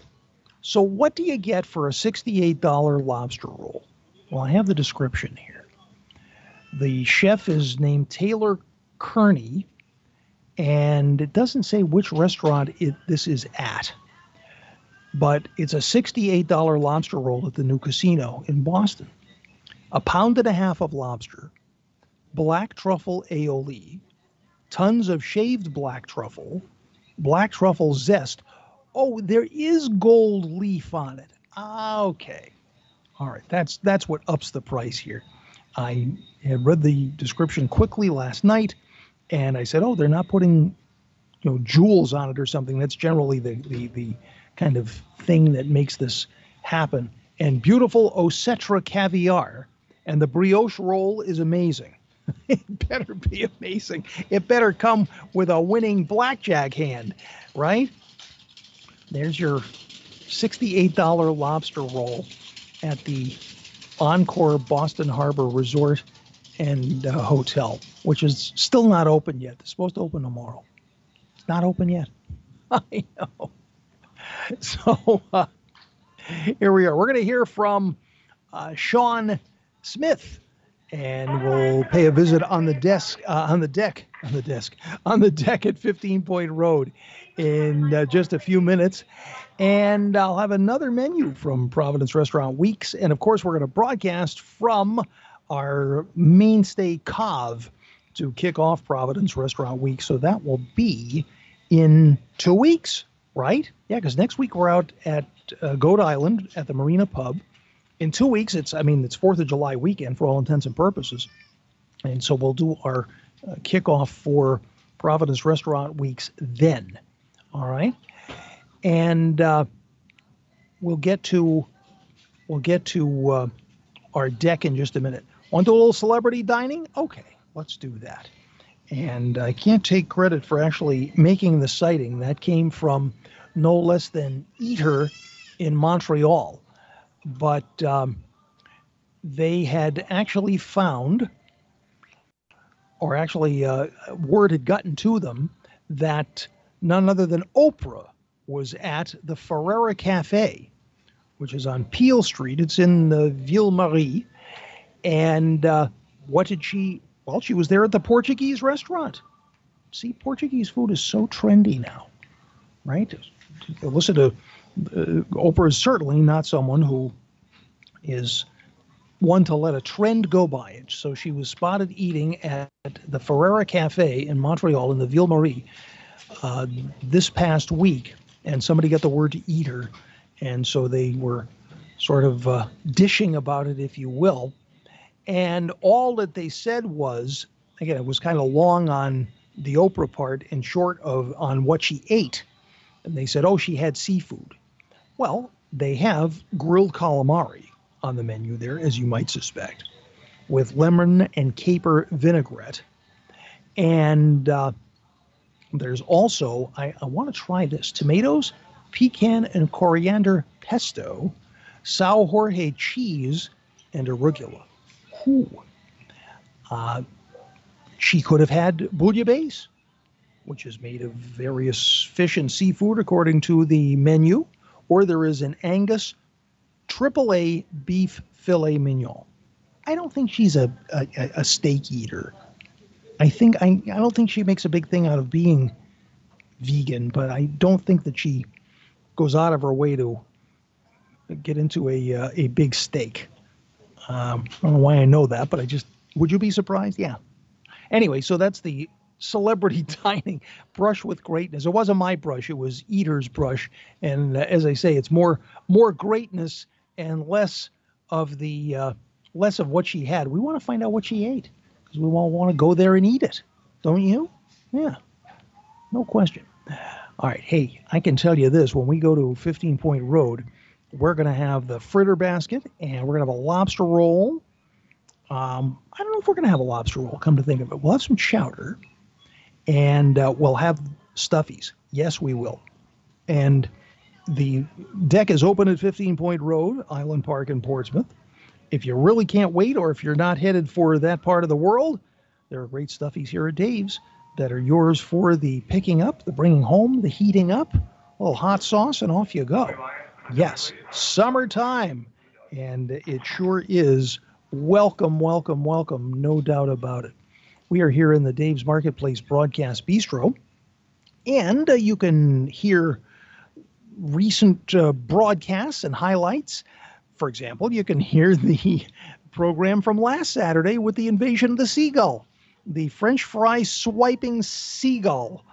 So what do you get for a sixty-eight dollar lobster roll? Well, I have the description here. The chef is named Taylor Kearney, and it doesn't say which restaurant it, this is at. But it's a $68 lobster roll at the new casino in Boston. A pound and a half of lobster, black truffle aioli, tons of shaved black truffle, black truffle zest. Oh, there is gold leaf on it. Okay. All right, that's that's what ups the price here. I had read the description quickly last night, and I said, "Oh, they're not putting, you know, jewels on it or something." That's generally the the the kind of thing that makes this happen. And beautiful Osetra caviar, and the brioche roll is amazing. it better be amazing. It better come with a winning blackjack hand, right? There's your $68 lobster roll at the Encore Boston Harbor Resort and uh, Hotel, which is still not open yet. It's supposed to open tomorrow. It's not open yet. I know. So, uh, Here we are. We're going to hear from uh, Sean Smith, and we'll pay a visit on the desk, uh, on the deck, on the desk, on the deck at 15 Point Road in uh, just a few minutes. And I'll have another menu from Providence Restaurant Weeks. And of course, we're going to broadcast from our mainstay Cove to kick off Providence Restaurant Week. So that will be in two weeks, right? Yeah, because next week we're out at uh, Goat Island at the Marina Pub. In two weeks, it's I mean it's Fourth of July weekend for all intents and purposes, and so we'll do our uh, kickoff for Providence Restaurant Weeks then. All right, and uh, we'll get to we'll get to uh, our deck in just a minute. Want to do a little celebrity dining? Okay, let's do that. And I can't take credit for actually making the sighting. That came from no less than Eater in Montreal. But um, they had actually found, or actually, uh, word had gotten to them that none other than Oprah was at the Ferreira Cafe, which is on Peel Street. It's in the Ville Marie. And uh, what did she? Well, she was there at the Portuguese restaurant. See, Portuguese food is so trendy now, right? Listen to uh, Oprah is certainly not someone who is one to let a trend go by. So she was spotted eating at the Ferreira Cafe in Montreal in the Ville Marie uh, this past week, and somebody got the word to Eater, and so they were sort of uh, dishing about it, if you will. And all that they said was, again, it was kind of long on the Oprah part and short of on what she ate. And they said, oh, she had seafood. Well, they have grilled calamari on the menu there, as you might suspect, with lemon and caper vinaigrette. And uh, there's also, I, I want to try this tomatoes, pecan and coriander pesto, Sao Jorge cheese, and arugula. Ooh. Uh, she could have had bouillabaisse, which is made of various fish and seafood according to the menu, or there is an Angus triple A beef filet mignon. I don't think she's a, a, a steak eater. I think I, I don't think she makes a big thing out of being vegan, but I don't think that she goes out of her way to get into a uh, a big steak. Um, I don't know why I know that, but I just would you be surprised? Yeah. Anyway, so that's the celebrity dining brush with greatness. It wasn't my brush; it was Eater's brush, and uh, as I say, it's more more greatness and less of the uh, less of what she had. We want to find out what she ate because we all want to go there and eat it, don't you? Yeah, no question. All right, hey, I can tell you this: when we go to 15 Point Road, we're going to have the fritter basket, and we're going to have a lobster roll. Um, I don't know if we're going to have a lobster roll. Come to think of it, we'll have some chowder, and uh, we'll have stuffies. Yes, we will. And the deck is open at 15 Point Road, Island Park in Portsmouth. If you really can't wait, or if you're not headed for that part of the world, there are great stuffies here at Dave's that are yours for the picking up, the bringing home, the heating up, a little hot sauce, and off you go. Yes, summertime. And it sure is welcome, welcome, welcome, no doubt about it. We are here in the Dave's Marketplace Broadcast Bistro, and uh, you can hear recent uh, broadcasts and highlights. For example, you can hear the program from last Saturday with the invasion of the seagull, the French fry swiping seagull,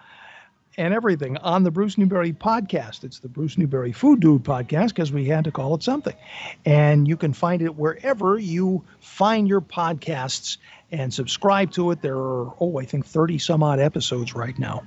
and everything on the Bruce Newberry podcast. It's the Bruce Newberry Food Dude podcast because we had to call it something. And you can find it wherever you find your podcasts and subscribe to it. There are, oh, I think 30 some odd episodes right now.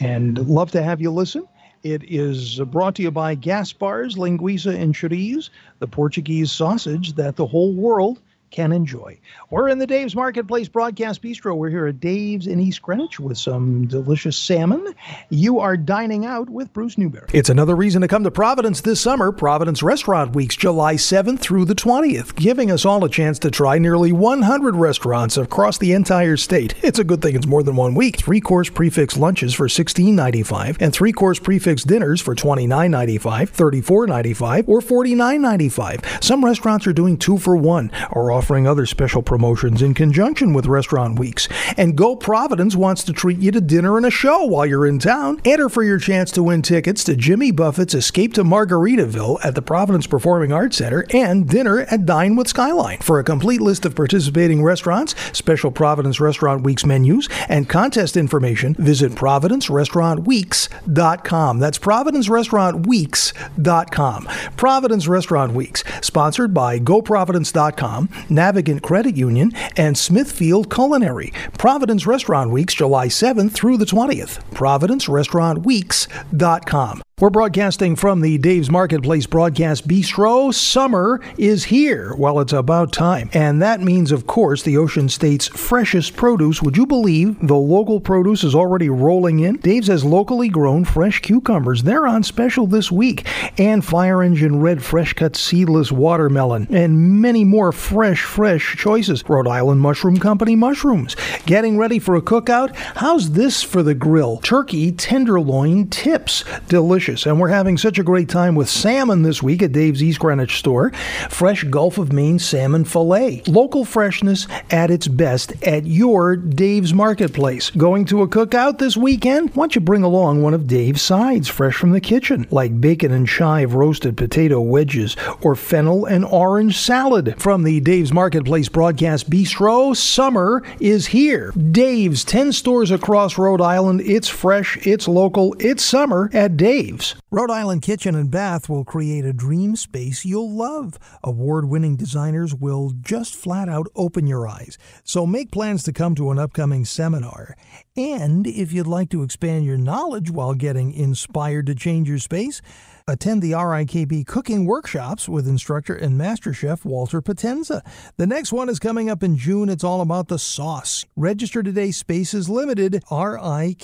And love to have you listen. It is brought to you by Gaspar's Linguiça and Chorizo, the Portuguese sausage that the whole world can enjoy. We're in the Dave's Marketplace Broadcast Bistro. We're here at Dave's in East Greenwich with some delicious salmon. You are dining out with Bruce Newberry. It's another reason to come to Providence this summer. Providence Restaurant Weeks, July 7th through the 20th, giving us all a chance to try nearly 100 restaurants across the entire state. It's a good thing it's more than one week. Three course prefix lunches for $16.95 and three course prefix dinners for $29.95, $34.95, or $49.95. Some restaurants are doing two for one or offering other special promotions in conjunction with Restaurant Weeks. And Go Providence wants to treat you to dinner and a show while you're in town. Enter for your chance to win tickets to Jimmy Buffett's Escape to Margaritaville at the Providence Performing Arts Center and dinner at Dine with Skyline. For a complete list of participating restaurants, special Providence Restaurant Weeks menus, and contest information, visit providencerestaurantweeks.com. That's providencerestaurantweeks.com. Providence Restaurant Weeks, sponsored by GoProvidence.com, Navigant Credit Union, and Smithfield Culinary. Providence Restaurant Weeks, July 7th through the 20th. ProvidenceRestaurantWeeks.com. We're broadcasting from the Dave's Marketplace Broadcast Bistro. Summer is here. Well, it's about time. And that means, of course, the Ocean State's freshest produce. Would you believe the local produce is already rolling in? Dave's has locally grown fresh cucumbers. They're on special this week. And fire engine red fresh cut seedless watermelon. And many more fresh, fresh choices. Rhode Island Mushroom Company mushrooms. Getting ready for a cookout? How's this for the grill? Turkey tenderloin tips. Delicious and we're having such a great time with salmon this week at Dave's East Greenwich store. Fresh Gulf of Maine salmon filet. Local freshness at its best at your Dave's Marketplace. Going to a cookout this weekend? Why don't you bring along one of Dave's sides fresh from the kitchen, like bacon and chive roasted potato wedges or fennel and orange salad. From the Dave's Marketplace Broadcast Bistro, summer is here. Dave's, 10 stores across Rhode Island. It's fresh, it's local, it's summer at Dave's. Rhode Island Kitchen and Bath will create a dream space you'll love. Award winning designers will just flat out open your eyes. So make plans to come to an upcoming seminar. And if you'd like to expand your knowledge while getting inspired to change your space, attend the RIKB cooking workshops with instructor and master chef Walter Potenza. The next one is coming up in June. It's all about the sauce. Register today. Space is limited. RIKB.com.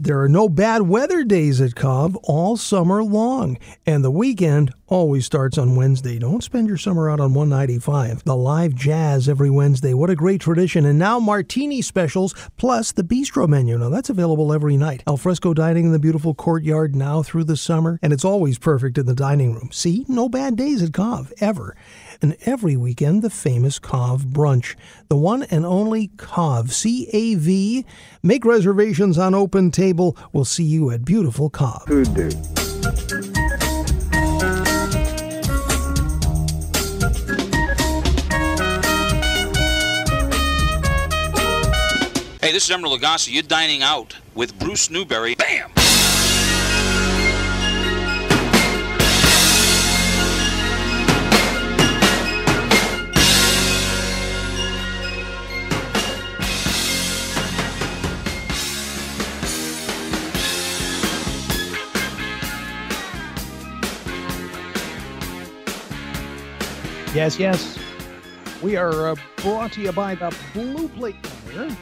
There are no bad weather days at CAV all summer long, and the weekend always starts on Wednesday. Don't spend your summer out on 195. The live jazz every Wednesday. What a great tradition. And now martini specials plus the bistro menu. Now that's available every night. Alfresco dining in the beautiful courtyard now through the summer, and it's always perfect in the dining room. See, no bad days at CAV ever. And every weekend, the famous CAV brunch. The one and only CAV, C A V. Make reservations on Open Table. We'll see you at beautiful CAV. Do. Hey, this is Emeril Lagasse. You're dining out with Bruce Newbury. Bam! Yes, yes. We are uh, brought to you by the Blue Plate Diner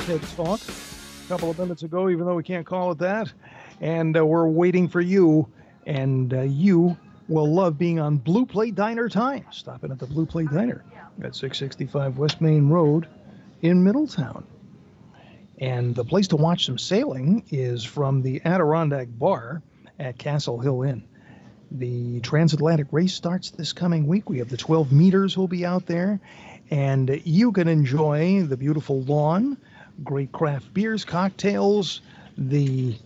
at our TED Talk a couple of minutes ago, even though we can't call it that. And uh, we're waiting for you, and uh, you will love being on Blue Plate Diner time. Stopping at the Blue Plate Diner at 665 West Main Road in Middletown. And the place to watch some sailing is from the Adirondack Bar at Castle Hill Inn. The transatlantic race starts this coming week. We have the 12 meters will be out there, and you can enjoy the beautiful lawn, great craft beers, cocktails, the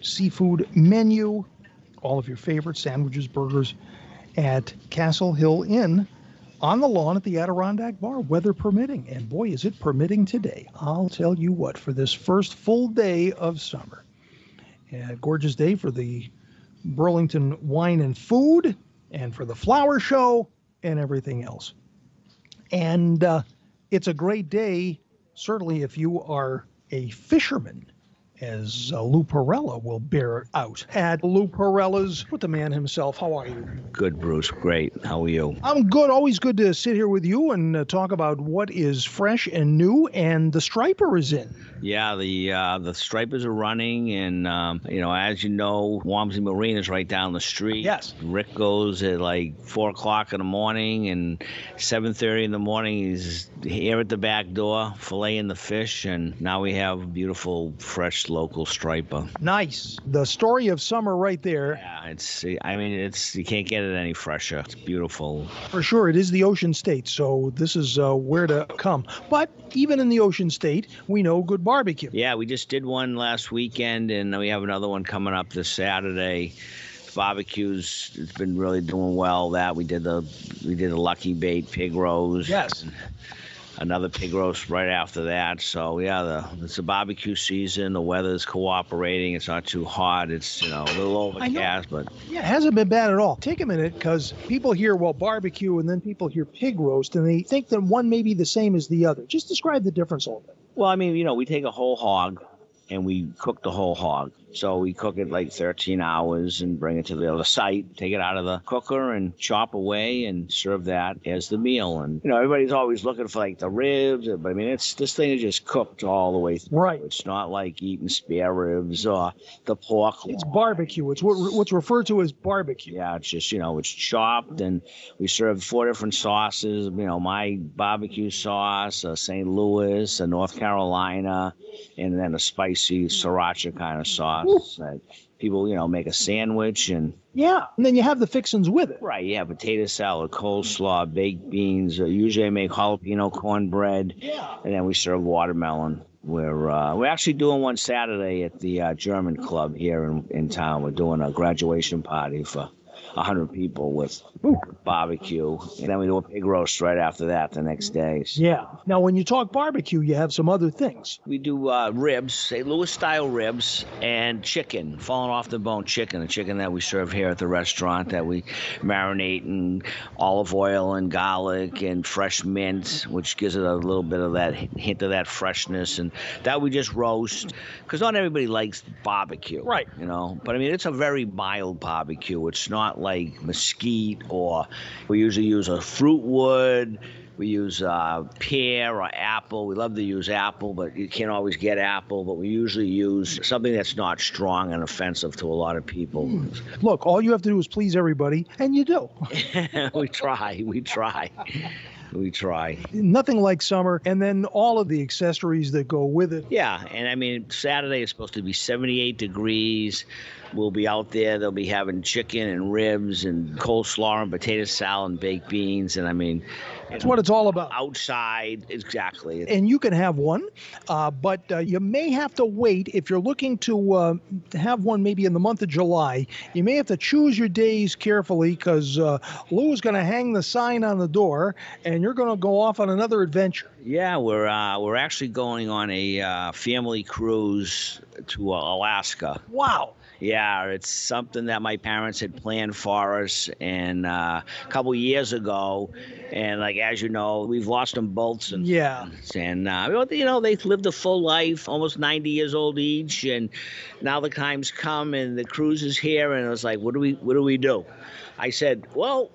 seafood menu, all of your favorite sandwiches, burgers at Castle Hill Inn on the lawn at the Adirondack Bar, weather permitting. And boy, is it permitting today. I'll tell you what, for this first full day of summer. A gorgeous day for the Burlington Wine and Food, and for the flower show, and everything else. And uh, it's a great day, certainly if you are a fisherman as uh, Lou Perella will bear out at Lou Perella's with the man himself. How are you? Good, Bruce. Great. How are you? I'm good. Always good to sit here with you and uh, talk about what is fresh and new. And the striper is in. Yeah, the uh, the stripers are running, and um, you know, as you know, Wamsley Marine is right down the street. Yes. Rick goes at like four o'clock in the morning, and seven thirty in the morning he's here at the back door filleting the fish, and now we have beautiful, fresh local striper. Nice. The story of summer right there. Yeah, it's. I mean, it's you can't get it any fresher. It's beautiful. For sure, it is the Ocean State, so this is uh, where to come. But even in the Ocean State, we know good barbecue. Yeah, we just did one last weekend, and we have another one coming up this Saturday. Barbecues, it's been really doing well. That we did the we did the Lucky Bait pig roast. Yes. Another pig roast right after that. So yeah, the it's a barbecue season. The weather's cooperating. It's not too hot. It's you know a little overcast, but Yeah, it hasn't been bad at all. Take a minute because people hear, well, barbecue, and then people hear pig roast, and they think that one may be the same as the other. Just describe the difference a little bit. Well, I mean, you know, we take a whole hog and we cook the whole hog. So we cook it like 13 hours and bring it to the other site, take it out of the cooker and chop away and serve that as the meal. And, you know, everybody's always looking for like the ribs, but I mean, it's this thing is just cooked all the way through. Right. It's not like eating spare ribs or the pork. It's barbecue. It's what, what's referred to as barbecue. Yeah, it's just, you know, it's chopped and we serve four different sauces. You know, my barbecue sauce, a St. Louis, a North Carolina, and then a spicy sriracha kind of sauce. That people, you know, make a sandwich and Yeah, and then you have the fixins with it. Right, yeah, potato salad, coleslaw, baked beans. Uh, usually I make jalapeno cornbread, yeah. and then we serve watermelon. We're uh, we're actually doing one Saturday at the uh, German club here in, in town. We're doing a graduation party for hundred people with barbecue, and then we do a pig roast right after that the next day. Yeah. Now, when you talk barbecue, you have some other things. We do uh, ribs, St. Louis style ribs, and chicken, falling off the bone chicken, the chicken that we serve here at the restaurant that we marinate in olive oil and garlic and fresh mint, which gives it a little bit of that hint of that freshness, and that we just roast because not everybody likes barbecue, right? You know, but I mean it's a very mild barbecue. It's not like mesquite or we usually use a fruit wood. We use uh, pear or apple. We love to use apple, but you can't always get apple. But we usually use something that's not strong and offensive to a lot of people. Look, all you have to do is please everybody, and you do. we try. We try. We try. Nothing like summer, and then all of the accessories that go with it. Yeah, and I mean Saturday is supposed to be 78 degrees. We'll be out there. They'll be having chicken and ribs and coleslaw and potato salad and baked beans. And I mean, that's what it's all about. Outside, exactly. And you can have one, uh, but uh, you may have to wait if you're looking to uh, have one maybe in the month of July. You may have to choose your days carefully because uh, Lou is going to hang the sign on the door, and you're going to go off on another adventure. Yeah, we're uh, we're actually going on a uh, family cruise to Alaska. Wow. Yeah, it's something that my parents had planned for us, and uh, a couple years ago, and like as you know, we've lost them both since. Yeah. And uh, you know, they've lived a full life, almost 90 years old each, and now the time's come, and the cruise is here, and I was like, what do we, what do we do? I said, well,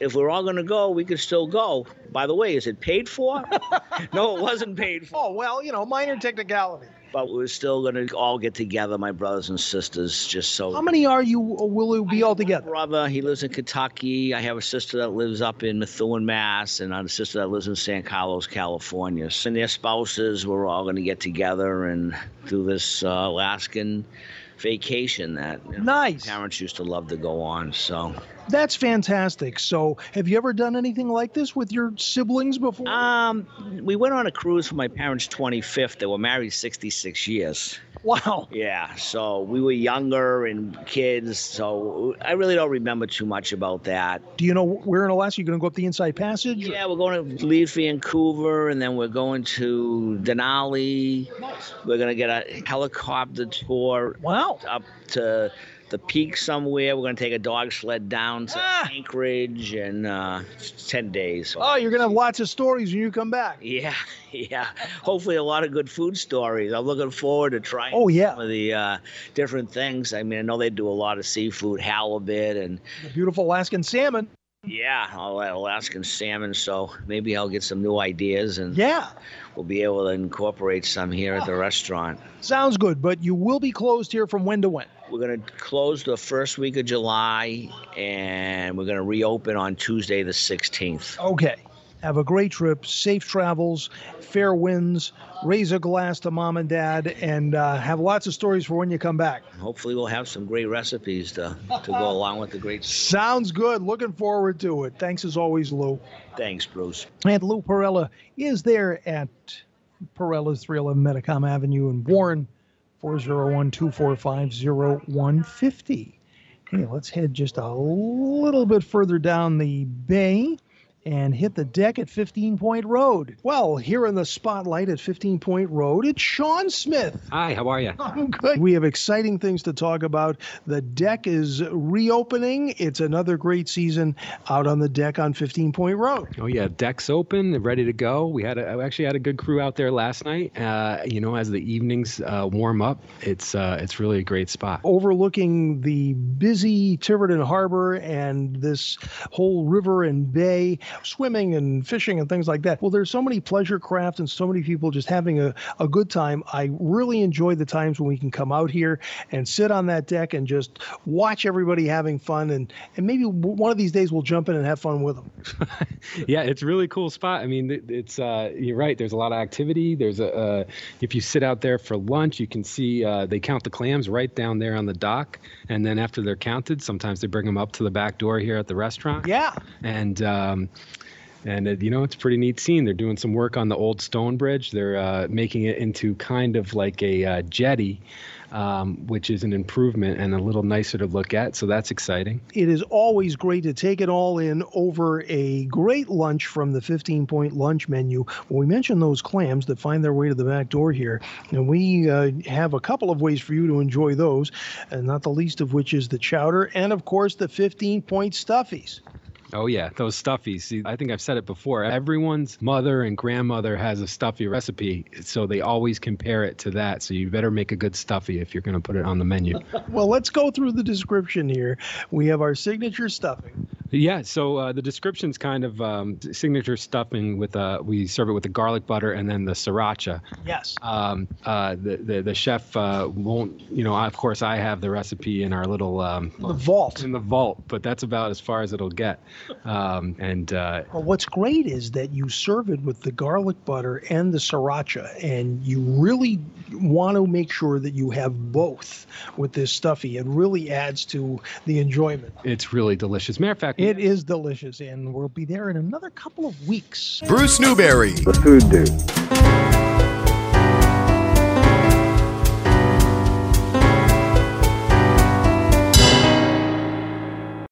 if we're all going to go, we could still go. By the way, is it paid for? no, it wasn't paid for. Oh, well, you know, minor technicality. But we're still going to all get together, my brothers and sisters, just so. How many are you, will you be all together? brother, he lives in Kentucky. I have a sister that lives up in Methuen, Mass, and I have a sister that lives in San Carlos, California. And their spouses, we're all going to get together and do this uh, Alaskan vacation that you know, nice parents used to love to go on. So that's fantastic. So, have you ever done anything like this with your siblings before? Um, we went on a cruise for my parents' 25th. They were married 66 years. Wow. Yeah. So we were younger and kids. So I really don't remember too much about that. Do you know where in Alaska you're going to go up the Inside Passage? Yeah, we're going to leave Vancouver and then we're going to Denali. Nice. We're going to get a helicopter tour. Wow. Wow. Up to the peak somewhere. We're going to take a dog sled down to Anchorage in uh, 10 days. Oh, you're going to have lots of stories when you come back. Yeah, yeah. Hopefully, a lot of good food stories. I'm looking forward to trying Oh, yeah. some of the uh, different things. I mean, I know they do a lot of seafood, halibut, and The beautiful Alaskan salmon. Yeah, all that Alaskan salmon. So maybe I'll get some new ideas and Yeah. we'll be able to incorporate some here at the restaurant. Sounds good, but you will be closed here from when to when? We're going to close the first week of July and we're going to reopen on Tuesday, the 16th. Okay. Have a great trip, safe travels, fair winds, raise a glass to mom and dad, and uh, have lots of stories for when you come back. Hopefully, we'll have some great recipes to, to go along with the great. Sounds good. Looking forward to it. Thanks as always, Lou. Thanks, Bruce. And Lou Perella is there at Perella's 311 Metacom Avenue in Warren, 401 245 0150. Okay, let's head just a little bit further down the bay and hit the deck at 15 Point Road. Well, here in the spotlight at 15 Point Road, it's Sean Smith. Hi, how are you? I'm good. We have exciting things to talk about. The deck is reopening. It's another great season out on the deck on 15 Point Road. Oh yeah, decks open, ready to go. We had a, I actually had a good crew out there last night. Uh, you know, as the evenings uh, warm up, it's uh, it's really a great spot. overlooking the busy Tiverton Harbor and this whole river and bay, swimming and fishing and things like that. Well, there's so many pleasure craft and so many people just having a, a good time. I really enjoy the times when we can come out here and sit on that deck and just watch everybody having fun. And, and maybe one of these days we'll jump in and have fun with them. yeah, it's really cool spot. I mean, it's uh, you're right. There's a lot of activity. There's a uh, if you sit out there for lunch, you can see uh, they count the clams right down there on the dock, and then after they're counted, sometimes they bring them up to the back door here at the restaurant. Yeah. and um, and uh, you know it's a pretty neat scene. They're doing some work on the old stone bridge. They're uh, making it into kind of like a uh, jetty, um, which is an improvement and a little nicer to look at. So that's exciting. it is always great to take it all in over a great lunch from the 15 point lunch menu. When we mention those clams that find their way to the back door here, and we uh, have a couple of ways for you to enjoy those, and not the least of which is the chowder and, of course, the 15 point stuffies. Oh yeah, those stuffies. See, I think I've said it before. Everyone's mother and grandmother has a stuffy recipe, so they always compare it to that. So you better make a good stuffy if you're going to put it on the menu. Well, let's go through the description here. We have our signature stuffing. yeah. So uh, the description's kind of um, signature stuffing with uh, we serve it with the garlic butter and then the sriracha. Yes. Um, uh, the, the the chef uh, won't. You know, of course, I have the recipe in our little um, The vault. in the vault, but that's about as far as it'll get. Um, and uh, Well, what's great is that you serve it with the garlic butter and the sriracha, and you really want to make sure that you have both with this stuffy. It really adds to the enjoyment. it's really delicious. Matter of fact, It is delicious, and we'll be there in another couple of weeks. Bruce Newbury. The Food Dude.